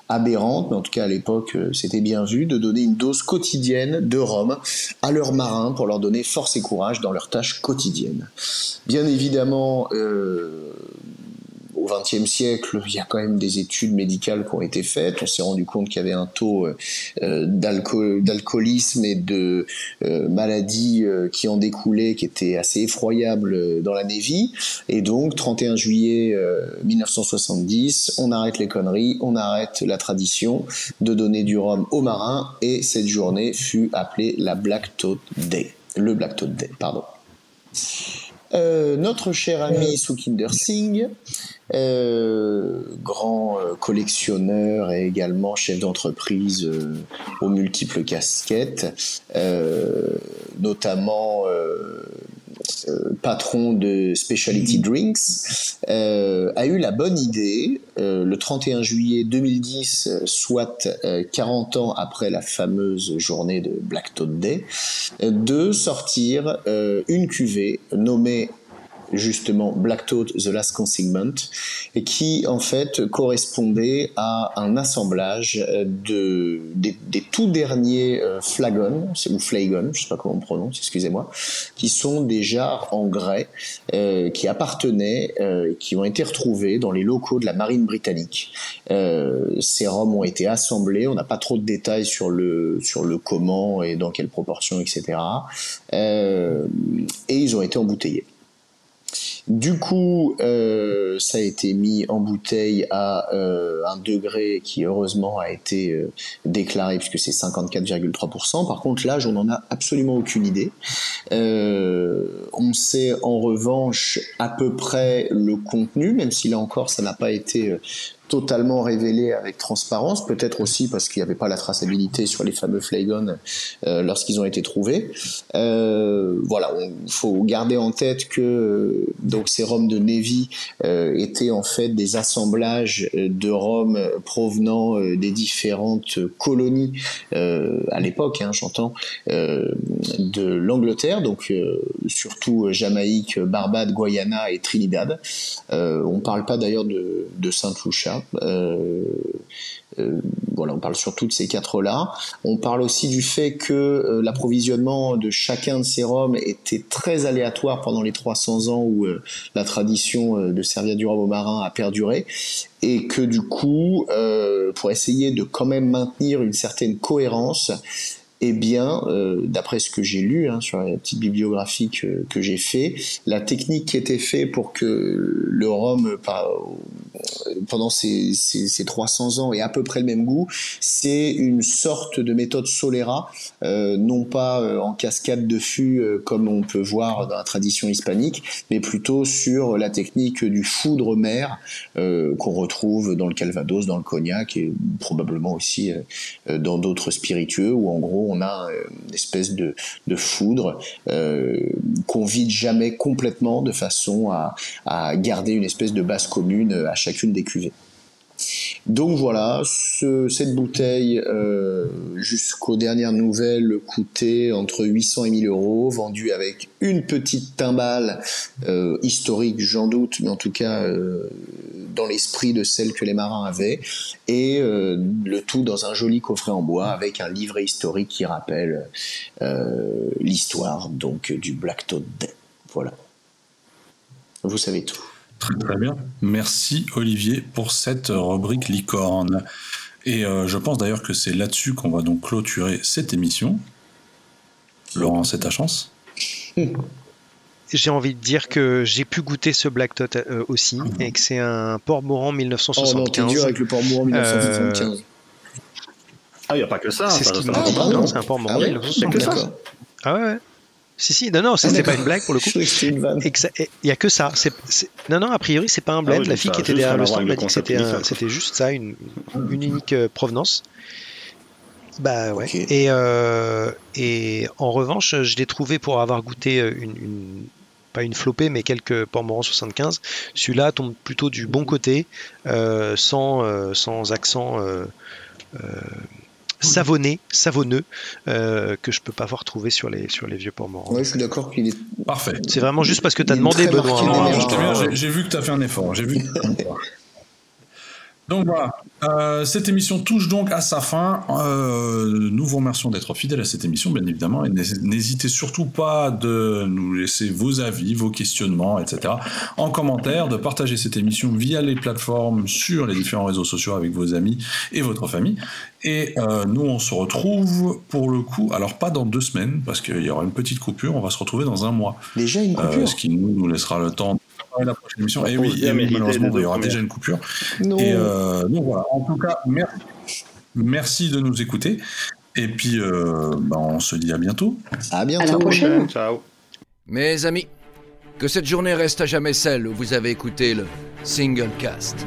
aberrante, mais en tout cas à l'époque euh, c'était bien vu, de donner une dose quotidienne de rhum à leurs marins pour leur donner force et courage dans leurs tâches quotidiennes. Bien évidemment, euh, au XXe siècle, il y a quand même des études médicales qui ont été faites. On s'est rendu compte qu'il y avait un taux euh, d'alcoolisme et de euh, maladies euh, qui en découlaient qui était assez effroyable dans la Navy. Et donc, 31 juillet 1970, on arrête les conneries, on arrête la tradition de donner du rhum aux marins. Et cette journée fut appelée la Black Toad Day. Le Black Toad Day, pardon. Notre cher ami Sukinder Singh euh, grand euh, collectionneur et également chef d'entreprise euh, aux multiples casquettes, notamment patron de Specialty Drinks, a eu la bonne idée, le 31 juillet 2010, soit 40 ans après la fameuse journée de Black Toad Day, de sortir une cuvée nommée justement Black Toad The Last Consignment et qui en fait correspondait à un assemblage euh, de des, tout derniers euh, flagons ou flagons je sais pas comment on prononce excusez-moi qui sont des jarres en grès euh, qui appartenaient qui ont été retrouvés dans les locaux de la marine britannique. Ces rhums ont été assemblés on n'a pas trop de détails sur le sur le comment et dans quelle proportion etc et ils ont été embouteillés du coup, euh, ça a été mis en bouteille à euh, un degré qui heureusement a été euh, déclaré puisque c'est 54,3%. Par contre, l'âge, on n'en a absolument aucune idée. on sait en revanche à peu près le contenu, même si là encore, ça n'a pas été totalement révélé avec transparence, peut-être aussi parce qu'il n'y avait pas la traçabilité sur les fameux flagons euh, lorsqu'ils ont été trouvés. Euh, voilà, il faut garder en tête que euh, donc ces rhums de Navy étaient en fait des assemblages de rhums provenant des différentes colonies à l'époque, hein, j'entends, de l'Angleterre, donc surtout Jamaïque, Barbade, Guyana et Trinidad. on parle pas d'ailleurs de, de Saint-Lucia euh, euh, on parle surtout de ces quatre-là. On parle aussi du fait que euh, l'approvisionnement de chacun de ces rhums était très aléatoire pendant les 300 ans où la tradition de servir du rhum au marin a perduré et que du coup, pour essayer de quand même maintenir une certaine cohérence, eh bien, euh, d'après ce que j'ai lu hein, sur la petite bibliographie que, j'ai fait, la technique qui était faite pour que le rhum, pendant ces, ces, ces, 300 ans, ait à peu près le même goût, c'est une sorte de méthode Solera, euh, non pas euh, en cascade de fût comme on peut voir dans la tradition hispanique, mais plutôt sur la technique du foudre mer qu'on retrouve dans le Calvados, dans le cognac et probablement aussi dans d'autres spiritueux, où en gros on a euh, une espèce de, foudre euh, qu'on vide jamais complètement de façon à, garder une espèce de base commune à chacune des cuvées. Donc voilà, cette bouteille, euh, jusqu'aux dernières nouvelles, coûtait entre 800 et 1000 euros, vendue avec une petite timbale historique, j'en doute, mais en tout cas dans l'esprit de celle que les marins avaient, et le tout dans un joli coffret en bois avec un livret historique qui rappelle l'histoire donc du Black Toad Voilà. Vous savez tout. Très très bien. Merci Olivier pour cette rubrique licorne. Et euh, je pense d'ailleurs que c'est là-dessus qu'on va donc clôturer cette émission. Laurent, c'est ta chance. J'ai envie de dire que j'ai pu goûter ce Black Tot euh, aussi mhm. et que c'est un port mourant 1975. Oh non, dur avec le port mourant 1975. Ah, il n'y a pas que ça. C'est ce c'est un port mourant 1975. Ah, ah ouais, ouais. Si, si, non, non, c'était ah, pas une blague pour le coup. *laughs* Il y a que ça. Non, non, a priori, c'est pas un blend. Ah la fille qui était derrière le stand m'a dit que c'était juste ça, une, une unique euh, provenance. Bah ouais. Et, euh, et en revanche, je l'ai trouvé pour avoir goûté euh, une, pas une flopée, mais quelques Pormoran 75. Celui-là tombe plutôt du bon côté, sans, sans accent savonné, savonneux, euh, que je peux pas voir trouver sur les, sur les vieux ports morts. Ouais, je suis d'accord qu'il est. Parfait. C'est vraiment juste parce que tu as demandé, Benoît. Hein. J'ai vu que tu as fait un effort. J'ai vu. *laughs* Donc voilà, euh, cette émission touche donc à sa fin. Euh, nous vous remercions d'être fidèles à cette émission, bien évidemment, et n'hésitez surtout pas de nous laisser vos avis, vos questionnements, etc. en commentaire, de partager cette émission via les plateformes sur les différents réseaux sociaux avec vos amis et votre famille. Et euh, nous, on se retrouve pour le coup, alors pas dans deux semaines, parce qu'il y aura une petite coupure, on va se retrouver dans un mois. Déjà une coupure? Ce qui nous, nous laissera le temps la prochaine émission. Et oui, malheureusement, il y aura déjà une coupure. Et euh, donc voilà. En tout cas, merci, de nous écouter. Et puis, euh, bah, on se dit à bientôt. À bientôt. À la prochaine. Ciao. Mes amis, que cette journée reste à jamais celle où vous avez écouté le Single Cast.